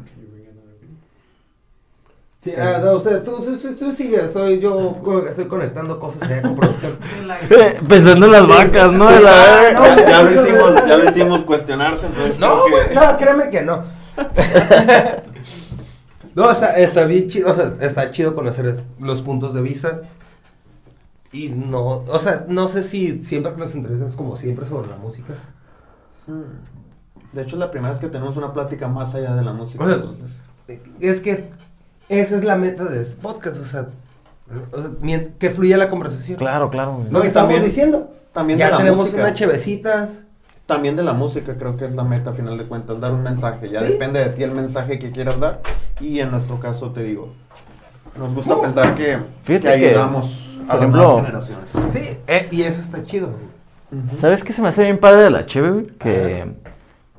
A: Sí, ah, no, usted, tú, tú, tú, tú sigue, soy yo, estoy conectando cosas allá con producción. (laughs) (laughs)
B: Pensando en las vacas, ¿no? De la
A: no,
C: ya, lo hicimos, ya lo hicimos cuestionarse, entonces
A: No, güey,
C: que...
A: no, créeme que no. (laughs) no, está, está bien chido, o sea, está chido conocer los puntos de vista. Y no, o sea, no sé si siempre que nos interesamos como siempre sobre la música.
C: Mm. De hecho, es la primera vez que tenemos una plática más allá de la música.
A: O sea,
C: entonces.
A: Es que esa es la meta de este podcast, o sea, o sea, mien- que fluya la conversación.
B: Claro, claro.
A: Lo
C: No,
A: que
C: y
A: estamos
C: también-
A: diciendo.
C: también
A: ya
C: de la
A: tenemos
C: música.
A: unas chevecitas.
C: También de la música creo que es la meta a final de cuentas, dar un mensaje. Ya
A: Sí.
C: depende de ti el mensaje que quieras dar. Y en nuestro caso te digo, nos gusta
A: No.
C: pensar que, ayudamos a las nuevas generaciones.
A: Sí, eh, y eso está chido.
B: ¿Sabes qué se me hace bien padre de la cheve, güey? Que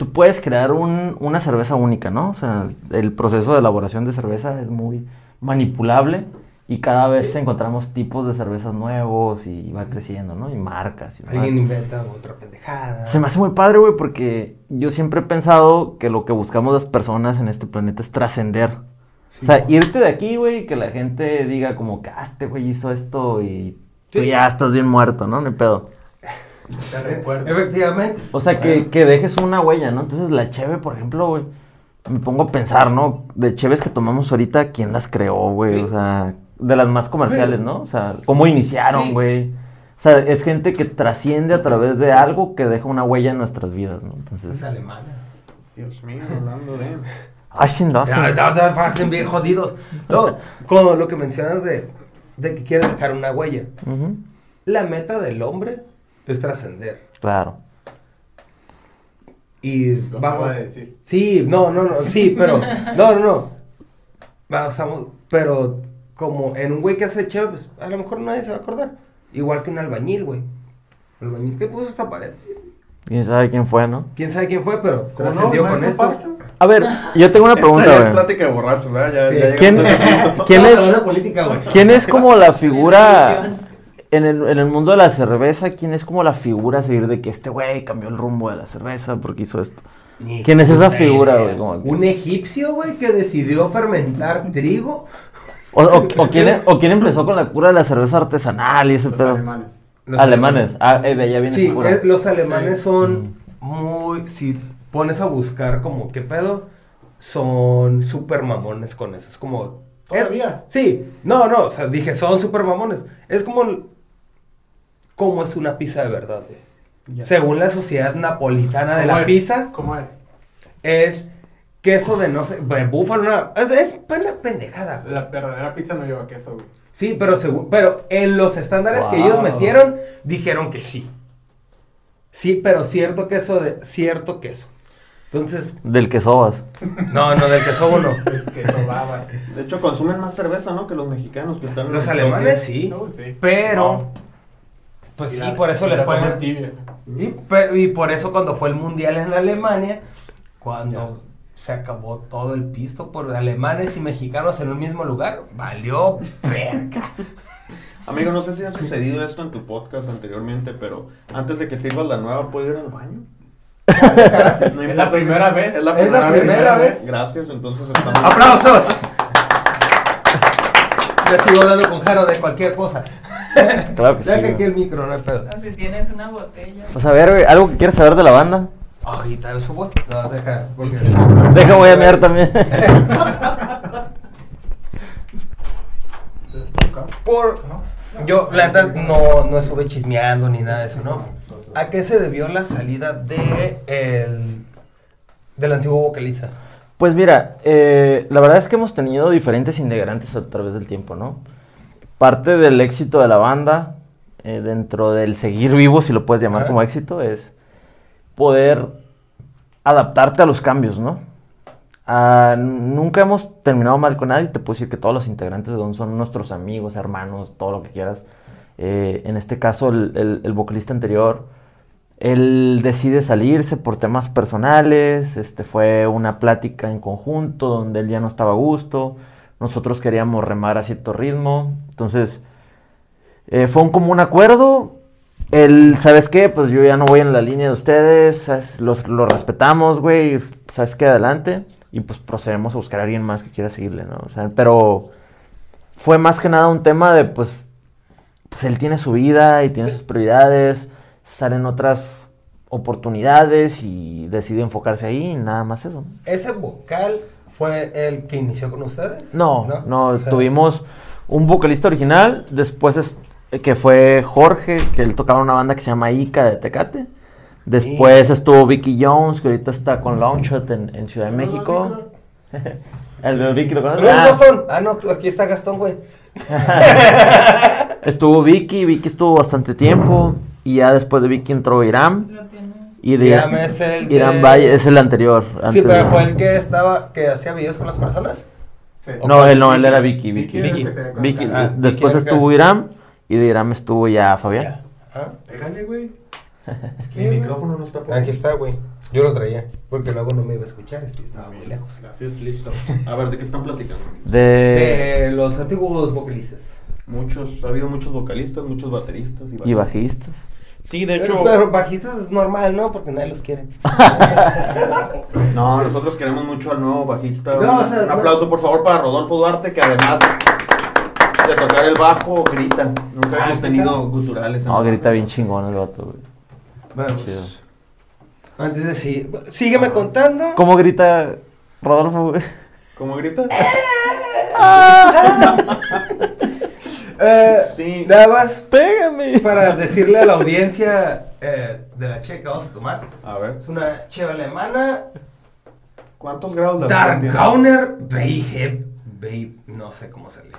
B: tú puedes crear un- una cerveza única, ¿no? O sea, el proceso de elaboración de cerveza es muy manipulable y cada vez encontramos tipos de cervezas nuevos y va creciendo, ¿no? Y marcas. Y
A: Alguien inventa otra pendejada.
B: Se me hace muy padre, güey, porque yo siempre he pensado que lo que buscamos las personas en este planeta es trascender.
A: Sí,
B: o sea,
A: no.
B: irte de aquí, güey, y que la gente diga como que, ah, este güey hizo esto y tú
A: Sí.
B: ya estás bien muerto, ¿no? Hay pedo.
D: Te recuerdo.
A: Efectivamente.
B: O sea, que, que dejes una huella, ¿no? Entonces, la cheve, por ejemplo, güey, me pongo a pensar, ¿no? De cheves que tomamos ahorita, ¿quién las creó, güey?
A: Sí.
B: O sea, de las más comerciales,
A: Sí.
B: ¿no? O sea, ¿cómo iniciaron,
A: Sí.
B: güey? O sea, es gente que trasciende a través de algo que deja una huella en nuestras vidas, ¿no?
A: Es
B: Entonces,
A: alemana.
C: Dios mío, (laughs) hablando de...
B: ay,
A: bien jodidos. No, como lo que mencionas de, de que quieres dejar una huella. La meta del hombre es trascender.
B: Claro.
A: Y
D: decir.
A: Sí, no, no, no, sí, pero. (laughs) No, no, no. Vamos, estamos- pero como en un güey que hace chévere, pues a lo mejor nadie se va a acordar. Igual que un albañil, güey. El albañil que puso esta pared.
B: ¿Quién sabe quién fue, no?
A: Quién sabe quién fue, pero trascendió con
D: ¿Maestro
A: esto.
B: A ver, yo tengo una
C: Esta ya
B: pregunta,
C: es plática de borrachos, ¿verdad? Ya,
A: Sí.
C: ya
B: ¿Quién. ¿quién es. ¿Quién es como la figura (laughs) en el, en el mundo de la cerveza? ¿Quién es como la figura a seguir de que este güey cambió el rumbo de la cerveza porque hizo esto?
A: Ni
B: ¿Quién es esa figura, güey?
A: Un egipcio, güey, que decidió fermentar trigo.
B: O, o- (laughs) o quién, o quién empezó con la cura de la cerveza artesanal y ese
D: Los
B: pedo?
D: alemanes.
A: Los
B: alemanes. Ah, eh, de allá viene
A: Sí,
B: cura.
A: es- los alemanes
D: Sí.
A: son muy. Si pones a buscar, como, ¿qué pedo? Son súper mamones con eso. Es como. es-
D: ¿Todavía?
A: sí, no, no, o sea, dije, son súper mamones. Es como. ¿Cómo es una pizza de verdad, güey?
C: Ya.
A: Según la sociedad napolitana de
D: ¿Cómo
A: la
D: es?
A: pizza,
D: ¿Cómo es?
A: es queso de no sé. de búfalo, una, es, es una pendejada.
D: La verdadera pizza no lleva queso, güey.
A: Sí, pero, segu- pero en los estándares que ellos metieron, dijeron que sí. Sí, pero cierto queso de cierto queso. Entonces,
B: Del que sobas.
A: no, no, del queso no. (laughs)
D: El queso baba.
C: De hecho, consumen más cerveza, ¿no? Que los mexicanos que están en
A: Los
C: el
A: alemanes sí,
D: No, sí.
A: pero pues
D: Y
A: sí,
D: la-
A: por eso les fue y, pero- y por eso cuando fue el mundial en Alemania, cuando
D: Ya.
A: se acabó todo el pisto por alemanes y mexicanos en un mismo lugar, valió verga. (laughs)
C: Amigo, no sé si ha sucedido esto en tu podcast anteriormente, pero antes de que sirvas la nueva, ¿puedo ir al baño? (laughs) No
D: Es la
C: si-
D: primera vez.
C: Es la
A: Es
C: primera, vez.
A: primera vez.
C: Gracias, entonces estamos...
A: ¡Aplausos! Ya sigo hablando con Jaro de cualquier cosa. (laughs)
B: Claro que sí.
A: Ya que
B: güey.
A: aquí el micro, no hay pedo.
E: O si tienes una botella.
B: Pues a ver, güey, ¿algo que quieras saber de la banda?
A: Ahorita eso voy. No, deja. Porque...
B: Deja, voy a mirar también. (laughs)
A: Por. Yo, la neta, no, no estuve chismeando ni nada de eso, ¿no? ¿A qué se debió la salida de el, del antiguo vocalista?
B: Pues mira, eh, la verdad es que hemos tenido diferentes integrantes a través del tiempo, ¿no? Parte del éxito de la banda, eh, dentro del seguir vivo, si lo puedes llamar como éxito, es poder adaptarte a los cambios, ¿no? Ah, nunca hemos terminado mal con nadie, te puedo decir que todos los integrantes de Don son nuestros amigos, hermanos, todo lo que quieras. Eh, en este caso, el, el- el vocalista anterior, él decide salirse por temas personales, este fue una plática en conjunto donde él ya no estaba a gusto, nosotros queríamos remar a cierto ritmo, entonces eh, fue un común acuerdo, él, ¿sabes qué? Pues yo ya no voy en la línea de ustedes, ¿sabes? Los, lo respetamos, güey, ¿sabes qué? Adelante, y pues procedemos a buscar a alguien más que quiera seguirle, ¿no? O sea, pero fue más que nada un tema de, pues, pues él tiene su vida y tiene sus prioridades, salen otras oportunidades y decide enfocarse ahí y nada más eso.
A: ¿Ese vocal fue el que inició con ustedes?
B: No, no,
A: O sea,
B: tuvimos un vocalista original, después es- que fue Jorge, que él tocaba en una banda que se llama Ica de Tecate. Después estuvo Vicky Jones, que ahorita está con Longshot en, en Ciudad de México. (laughs) El de Vicky lo.
A: ¡Saludos,
B: Ah,
A: Gastón! Ah, no, aquí está Gastón, güey. (laughs)
B: estuvo Vicky, Vicky estuvo bastante tiempo. Y ya después de Vicky entró Iram.
E: Lo tiene.
B: Y de
A: Iram es el de-
B: Irán Valle es el anterior.
A: Sí,
B: antes
A: pero
B: de-
A: fue el que estaba, que hacía videos con las personas.
D: Sí.
B: No, él no, él era Vicky, Vicky.
D: el
A: Vicky.
D: que.
A: Ah,
B: después estuvo
A: el que-
B: Iram y de Iram estuvo ya Fabián.
A: Ah,
D: Pégale, güey. (laughs)
C: Mi micrófono no está por
A: Aquí está, güey. Yo lo traía, porque luego no me iba a escuchar, este estaba muy lejos.
D: Gracias, listo.
C: A ver, ¿de qué están platicando?
B: De...
A: De los antiguos vocalistas.
C: Muchos, ha habido muchos vocalistas, muchos bateristas y
B: Y bajistas.
C: Sí, de hecho...
A: Pero bajistas es normal, ¿no? Porque nadie los quiere. (laughs)
C: No, nosotros queremos mucho al nuevo bajista.
A: No,
C: un,
A: o sea,
C: un aplauso, por favor, para Rodolfo Duarte, que además de tocar el bajo, grita. Nunca
A: Ah,
C: hemos
A: ¿grita?
C: tenido guturales. en
B: No, grita bien chingón el vato, güey.
A: Vamos.
B: Chido.
A: Antes de seguir, sígueme contando.
B: ¿Cómo grita Rodolfo, güey?
C: ¿Cómo grita? (laughs) (laughs)
A: Eh,
C: Sí.
A: Nada más
B: Pégame.
A: para decirle a la audiencia eh, de la che que vamos a tomar.
C: A ver.
A: Es una cheva alemana,
C: ¿Cuántos grados de
A: Dark
C: alcohol tiene?
A: Gauner Beiheb, Beih- no sé cómo se lee.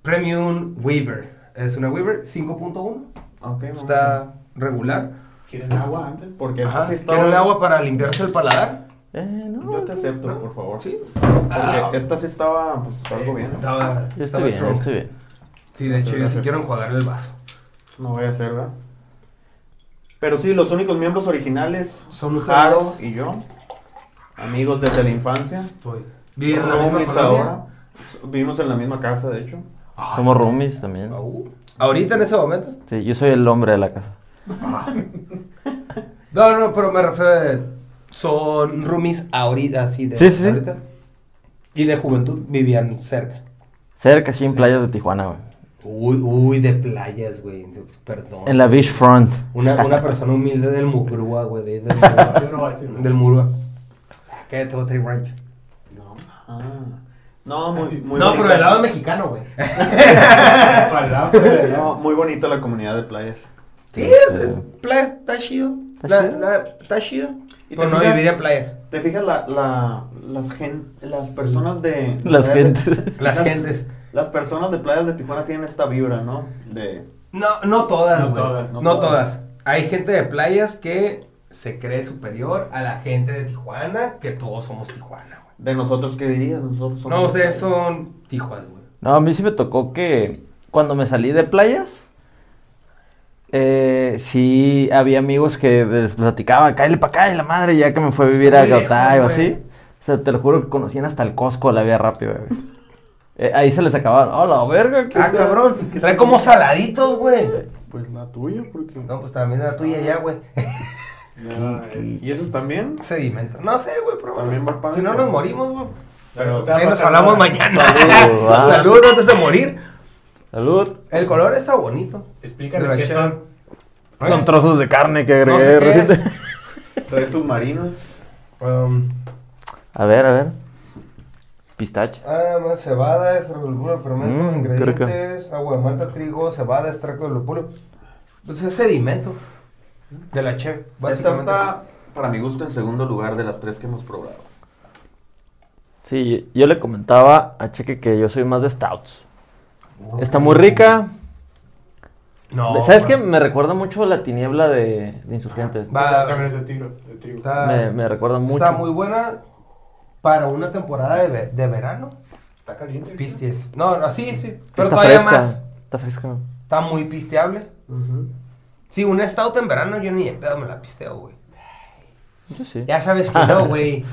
A: Premium Weaver. Es una Weaver 5.1.
C: Ok, vamos a-
A: Está regular.
D: ¿Quieren agua antes?
C: Porque
A: Ajá.
C: sí.
A: ¿Quieren agua para limpiarse el paladar?
B: Eh, no.
C: Yo te acepto, por favor.
A: Sí.
C: Porque
A: Ah.
C: esta sí estaba, pues, algo bien.
A: Estaba,
B: Yo
A: estaba
B: estoy bien,
A: strong.
B: estoy bien.
A: Sí, de hecho, yo sí quiero enjuagar el vaso.
C: No voy a hacer, ¿verdad? Pero sí, los únicos miembros originales
A: Son.
C: Jaro y yo. Amigos desde la infancia.
A: Estoy. Viven en la misma
C: Roomies
A: colonia.
C: ahora. Vivimos en la misma casa, de hecho.
B: Somos roomies también.
A: ¿Ahorita en ese momento?
B: Sí, yo soy el hombre de la casa. (laughs)
A: No, no, pero me refiero a... Son roomies ahorita, así de
B: Sí, sí,
A: ahorita. Y de juventud vivían cerca.
B: Cerca, sí, en playas de Tijuana, güey.
A: Uy, uy, de playas, güey. Perdón.
B: En la beachfront.
A: Una, una persona humilde del Mugrúa, güey. de- del (laughs)
D: Yo
A: Mugrúa.
D: no voy a decir nada.
A: del Murúa. ¿Qué te voy a ranch?
D: No.
C: Ah. No, muy, muy
A: no, pero del lado mexicano, güey. (laughs)
C: No, muy bonita la comunidad de playas.
A: Sí, es, playa está chido.
B: ¿Está
A: La-
B: chido?
A: la- Está chido.
C: ¿Y
A: Pero
C: te
A: no
C: fijas?
A: viviría en playas.
C: ¿Te fijas la, la, las, gen, las personas de...
B: Las
C: playas
B: gentes.
A: Las gentes.
C: Las personas de playas de Tijuana tienen esta vibra, ¿no? De...
A: No, no todas,
D: No
A: güey.
D: todas,
A: No,
C: no
A: todas. Hay gente de playas que se cree superior a la gente de Tijuana, que todos somos Tijuana, güey.
C: ¿De nosotros qué dirías? Nosotros somos...
A: No, ustedes son Tijuas, güey.
B: No, a mí sí me tocó que cuando me salí de playas, eh, sí había amigos que les platicaba, cállale para acá y la madre, ya que me fue a vivir
A: Está
B: a Gautay o así. O sea, te lo juro que conocían hasta el Costco la vía rápida, güey. Eh, ahí se les acababan, ¡oh, la verga! ¿qué
A: Ah,
B: es
A: cabrón. Trae como saladitos, güey.
C: Pues la tuya, porque...
A: No, pues también la tuya ya, güey. (laughs)
D: No, es-
C: ¿Y esos también?
A: Sedimento. No sé, güey, pero
C: También va para-
A: Si no nos morimos, güey.
C: Pero-
A: Ahí nos hablamos mañana. (laughs)
B: Salud,
A: antes de morir.
B: ¡Salud!
A: El color está bonito.
D: Explícame
A: De
D: qué son.
B: Son trozos de carne que
A: No
B: agregué
A: sé qué
B: reciente.
C: Traes submarinos.
A: Um,
B: A ver, a ver. Pistache.
A: ah, más cebada, extracto de lúpulo, fermento,
B: Mm,
A: ingredientes, agua de malta, trigo, cebada, extracto de lúpulo. Pues es sedimento de la chef.
C: Esta está, para mi gusto, en segundo lugar de las tres que hemos probado.
B: Sí, yo le comentaba a Cheque que yo soy más de stouts. Está muy rica.
A: No.
B: ¿Sabes qué? Me recuerda mucho a la tiniebla de, de Insurgentes.
A: Va-
D: También es de tiro, de trigo.
A: Está,
B: Me, me recuerda mucho.
A: está muy buena para una temporada de, de verano.
D: Está caliente.
A: Pistes. No, no, sí, sí. Pero
B: Está
A: todavía
B: fresca.
A: más.
B: Está fresca.
A: Está muy pisteable. Sí, una stout en verano yo ni de pedo me la pisteo, güey.
B: Yo sí.
A: Ya sabes que no, (laughs) güey.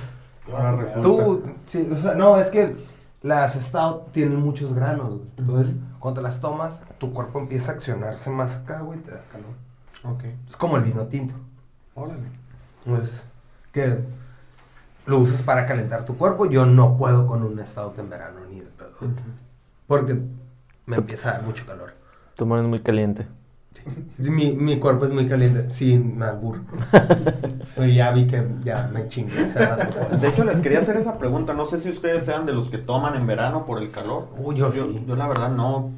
C: Resulta.
A: Tú, sí, o sea, no, es que las stout tienen muchos granos, güey. Entonces, cuando te las tomas, tu cuerpo empieza a accionarse más acá, güey, te da calor.
C: Ok.
A: Es como el vino tinto.
C: Órale.
A: Pues, que lo usas para calentar tu cuerpo. Yo no puedo con un stout en verano, ni de pedo. Porque me empieza a dar mucho calor.
B: Tu mano es muy caliente.
A: Mi, mi cuerpo es muy caliente, sin albur. (laughs) Y ya vi que ya me chingué hace rato (laughs) solo.
C: De hecho, les quería hacer esa pregunta. No sé si ustedes sean de los que toman en verano por el calor.
A: Uy, yo sí.
C: Yo, la verdad no.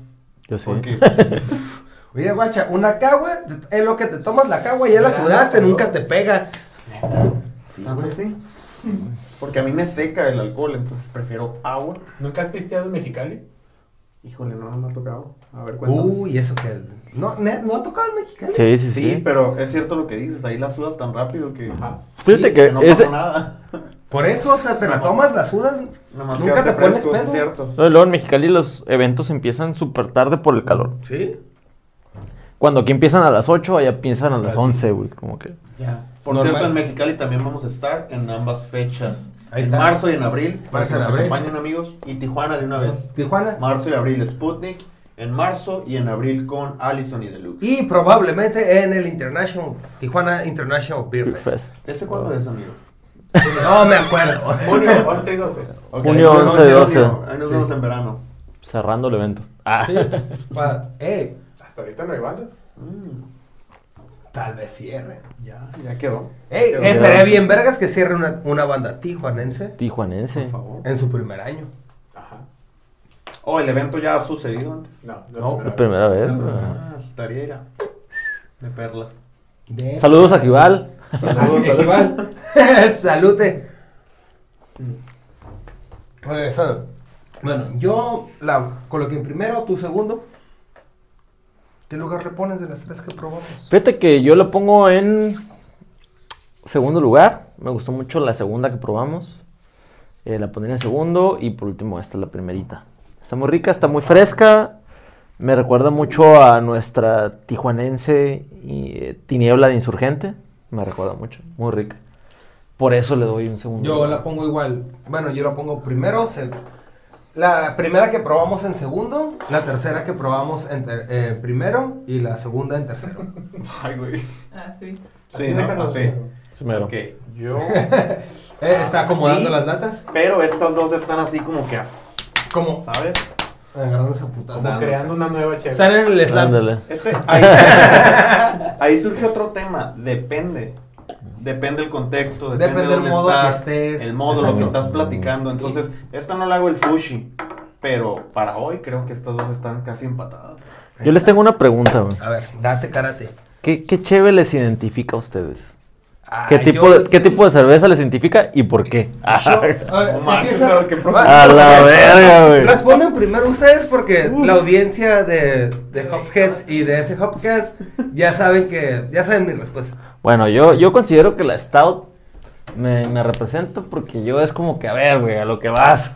B: Yo sí.
C: Porque (laughs) pues,
A: Oye, guacha, una cagua, es lo que te tomas la cagua, ya la sudaste, nunca te pega.
C: sí, güey, sí. Porque a mí me seca el alcohol, entonces prefiero agua.
D: ¿Nunca has pisteado en Mexicali?
C: Híjole, no, no me ha tocado. A ver, cuéntame.
A: Uy, eso que es. No, ne- no ha tocado el mexicano.
B: Sí, sí,
C: Sí,
B: sí.
C: pero es cierto lo que dices, ahí la sudas tan rápido que,
D: Ajá.
B: Fíjate
A: Sí,
B: que
C: no
B: ese-
C: pasa nada.
A: Por eso, o sea, te la tomas, la sudas,
C: Nomás
A: nunca te pones
C: fresco,
A: pedo.
C: es cierto.
B: No, y luego en Mexicali los eventos empiezan súper tarde por el calor.
A: Sí.
B: Cuando aquí empiezan a las 8, allá empiezan a las 11, güey. Como que.
A: Ya.
C: Por
A: Normal.
C: cierto, en Mexicali también vamos a estar en ambas fechas.
A: Ahí
C: en marzo y en abril. Para
A: Marzo
C: que
A: y
C: nos
A: abril.
C: acompañen, amigos. Y Tijuana de una vez.
A: Tijuana.
C: Marzo y abril Sputnik. En marzo y en abril con Allison y Deluxe.
A: Y probablemente en el International, Tijuana International Beer
B: Beer
A: Fest.
B: Fest.
C: ¿Ese cuándo es, amigo?
A: No me acuerdo. (laughs)
D: Junio 11 y 12.
C: Ok,
B: Junio
C: ahí nos
B: 11,
C: vemos,
B: 12.
C: Ahí nos vemos en verano.
B: Cerrando el evento. Ah.
A: Sí. Pa- eh,
D: Hasta ahorita no hay bandas.
C: Mm.
A: Tal vez cierre.
C: Ya, ya quedó.
A: Ey,
C: Quedó.
A: estaría bien vergas que cierre una, una banda tijuanense
B: Tijuanense.
C: Por favor.
A: en su primer año.
D: Ajá.
C: Oh, el evento ya ha sucedido antes.
D: No,
A: No,
B: La primera vez.
C: Ah, estaría ir a- de perlas.
A: De-
B: Saludos a Jibal.
C: Saludos,
A: Ah, Igual. (laughs) Salute. Bueno, eso- Bueno, yo la coloqué en primero, tú segundo. ¿Qué lugar le pones de las tres que probamos?
B: Fíjate que yo lo pongo en segundo lugar. Me gustó mucho la segunda que probamos. Eh, la pondría en segundo. Y por último, esta es la primerita. Está muy rica, está muy fresca. Me recuerda mucho a nuestra tijuanense y, eh, Tiniebla de Insurgente. Me recuerda mucho. Muy rica. Por eso le doy un segundo.
A: Yo la pongo igual. Bueno, yo la pongo primero. se- La primera que probamos en segundo, la tercera que probamos en ter- eh, primero y la segunda en tercero. (laughs)
C: Ay, güey.
E: Ah, sí.
C: Sí,
D: déjalo
C: ¿no? Así.
D: así.
B: Sí, mero.
C: Ok, yo... (laughs)
A: Eh, está acomodando
C: Sí.
A: las latas.
C: Pero estas dos están así como que, as-
A: ¿Cómo?
C: ¿sabes?
A: Agarrando esa puta.
D: Como creando una nueva chef.
A: Están en el slam.
B: Ándale.
C: Este, ahí, (laughs) ahí surge otro tema. Depende. Depende el contexto. Depende,
A: Depende
C: de
A: el
C: dónde
A: modo que
C: estás,
A: estés.
C: El modo, lo que estás platicando. Entonces, esta no la hago el fushi. Pero para hoy creo que estas dos están casi empatadas.
B: Yo les tengo una pregunta. güey.
A: A ver, date karate.
B: ¿Qué, qué cheve les identifica a ustedes?
A: Ah,
B: ¿Qué tipo,
A: yo-
B: de, ¿Qué tipo de cerveza les identifica y por qué?
A: Yo- a ver, (laughs)
B: la (laughs) verga, güey.
A: Responden primero ustedes porque la audiencia de, de Hopheads y de ese Hopcast ya saben que ya saben mi respuesta.
B: Bueno, yo, yo considero que la Stout me, me representa porque yo es como que, a ver, güey, a lo que vas.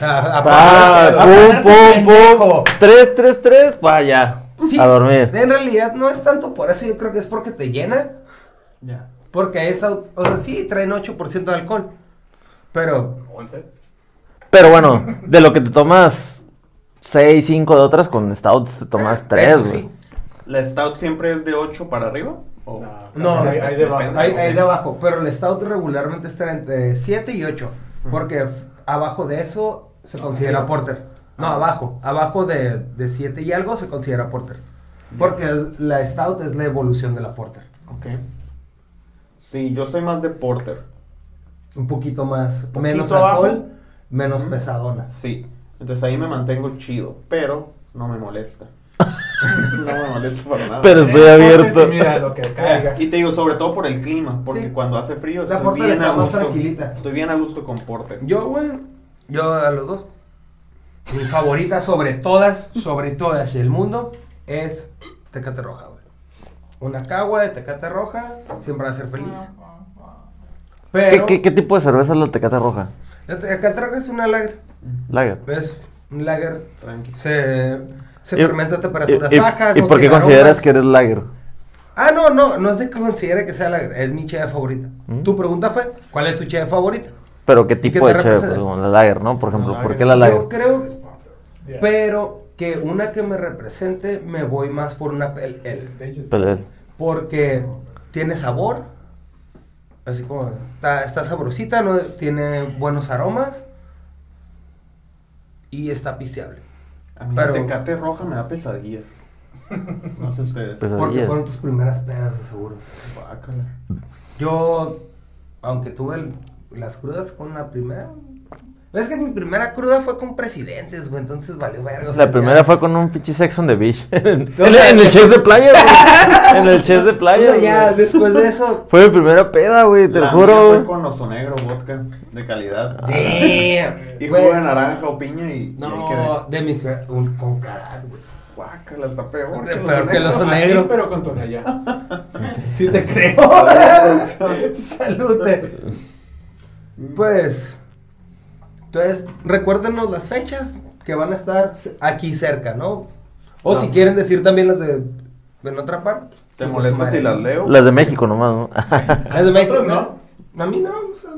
A: A- a-
B: Pa, pum,
A: a-
B: pum, pum. Tres, tres, tres, vaya.
A: Sí,
B: A dormir.
A: En realidad no es tanto por eso, yo creo que es porque te llena.
C: Ya.
A: Porque esta, o sea, sí, traen 8% de alcohol. Pero,
D: 11.
B: Pero bueno, de lo que te tomas seis, cinco de otras, con Stout te tomas tres,
A: eso
B: güey.
A: sí.
C: ¿La stout siempre es de 8 para arriba? ¿O-
A: No,
D: hay, hay debajo.
A: Hay, hay abajo, pero el stout regularmente está entre 7 y 8. Porque abajo de eso se
D: No,
A: considera porter. No, abajo. Abajo de, de 7 y algo se considera porter. Porque es- la stout es la evolución de la porter.
C: Ok. Sí, yo soy más de porter.
A: Un poquito más,
C: Poquito
A: menos
C: abajo.
A: alcohol, menos
C: Ujú.
A: pesadona.
C: Sí. Entonces ahí me mantengo chido. Pero no me molesta. (laughs) (laughs) no me molesta para nada.
B: Pero estoy
D: Eh,
B: abierto.
D: sí, mira lo que caiga.
C: Y te digo, sobre todo por el clima, porque
A: Sí.
C: cuando hace frío
A: La
C: estoy bien
A: está
C: a gusto.
A: tranquilita.
C: Estoy bien a gusto con porter.
A: Yo, güey, yo a los dos. Mi favorita sobre todas, sobre todas el mundo es Tecate Roja, güey. Una cagua de Tecate Roja siempre va a ser feliz.
B: ¿Qué,
A: Pero
B: qué, qué tipo de cerveza es la Tecate Roja?
A: la Tecate Roja es una lager.
B: Lager.
A: Es un lager.
C: Tranqui.
A: Se, se
B: Y-
A: fermenta a temperaturas
B: y-
A: bajas.
B: ¿Y
A: no
B: por qué consideras
A: aromas.
B: que eres lager?
A: Ah, no, no, no es de que considere que sea lager. Es mi cheve favorita.
B: Mm.
A: Tu pregunta fue: ¿cuál es tu cheve favorita?
B: Pero qué tipo de cheve, pues, la lager, ¿no? Por ejemplo,
C: La
B: ¿por qué la lager?
A: Yo creo. Pero que una que me represente, me voy más por una
D: sí.
B: Pero-
A: Porque tiene sabor. Así como está, está sabrosita, ¿no? tiene buenos aromas. Y está pisteable.
C: A mí
A: Pero-
C: la tecate roja me da pesadillas. (laughs) No sé ustedes.
B: Pesadillas.
A: Porque fueron tus primeras pedas, de seguro.
C: Guácala.
A: Yo, aunque tuve el- las crudas con la primera. Es que mi primera cruda fue con presidentes, güey. Entonces valió verga. o sea,
B: La primera
A: ya-
B: fue con un pinche sex on the beach. en, (laughs)
A: No,
B: en-
A: o sea,
B: en el chef de playa, güey. (laughs) En el chef de
A: o
B: playa.
A: sea, ya
B: güey.
A: después de eso. (laughs)
B: Fue mi primera peda, güey, te lo
C: La
B: juro.
C: mía fue con oso negro, vodka, de calidad.
A: Damn,
C: Y jugo de naranja o piña y...
A: No, de mis. Un, con carajo, güey.
C: Guácala, está peor.
A: De
C: los
A: peor que el oso
D: Así,
A: negro.
D: pero con tonalla.
A: Sí te creo. Salute. Pues, entonces, recuérdenos las fechas que van a estar aquí cerca, ¿no? O
C: No.
A: si quieren decir también las de en otra parte.
C: ¿Te molesta si las leo?
B: Las de México nomás, ¿no? (laughs)
A: Las de México, ¿no? A mí no, o sea,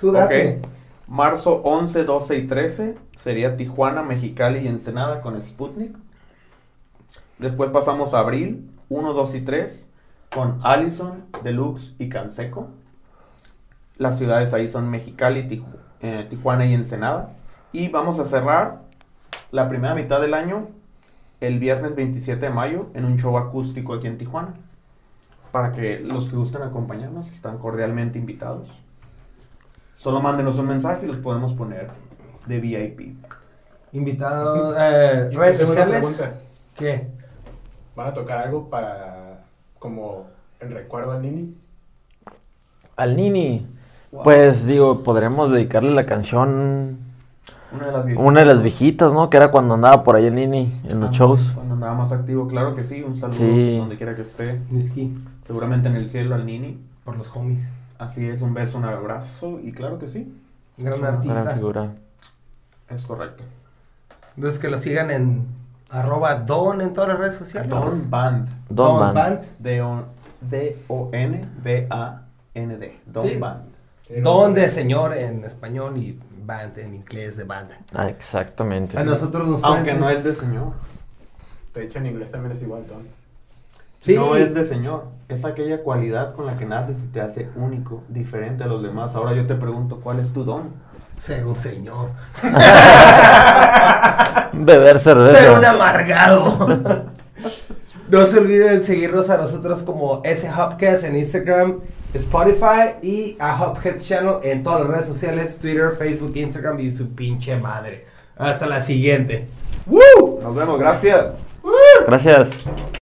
A: tú date.
C: Ok. Marzo 11, 12 y 13 sería Tijuana, Mexicali y Ensenada con Sputnik. Después pasamos a abril 1, 2 y 3 con Allison, Deluxe y Canseco. Las ciudades ahí son Mexicali, Tiju- eh, Tijuana y Ensenada. Y vamos a cerrar la primera mitad del año el viernes 27 de mayo en un show acústico aquí en Tijuana. para que los que gusten acompañarnos están cordialmente invitados. Solo mándenos un mensaje y los podemos poner de VIP.
A: Invitado, eh, redes sociales. ¿Qué?
D: ¿Van a tocar algo para, como, en recuerdo al Nini?
B: Al Nini.
C: Wow.
B: Pues digo, podremos dedicarle la canción.
C: Una de las viejitas.
B: Una de las viejitas, ¿no? Que era cuando andaba por ahí el Nini en los
C: Ah,
B: shows.
C: Cuando andaba más activo, claro que sí. Un saludo
B: Sí.
C: donde quiera que esté.
A: Whisky.
C: Seguramente en el cielo al Nini.
A: Por los homies.
C: Así es, un beso, un abrazo y claro que sí.
A: Gran artista.
B: Gran figura.
C: Es correcto.
A: Entonces que lo sigan en arroba don en todas las redes sociales.
C: Don Band.
B: Don Band.
C: D-O-N-B-A-N-D. Don
A: Sí.
C: Band.
A: Don de señor en español y band en inglés de banda.
B: Ah, exactamente.
A: A nosotros nos
C: Aunque no es de señor.
D: De hecho, en inglés también es igual, Don.
A: Sí.
C: No es de señor. Es aquella cualidad con la que naces y te hace único, diferente a los demás. Ahora yo te pregunto, ¿cuál es tu don?
A: Ser un señor. (laughs)
B: Beber cerveza.
A: Ser un amargado. (laughs) no se olviden seguirnos a nosotros como S Hubcast en Instagram, Spotify y a Hubhead Channel en todas las redes sociales, Twitter, Facebook, Instagram y su pinche madre. Hasta la siguiente. ¡Woo!
C: Nos vemos, gracias.
B: Gracias.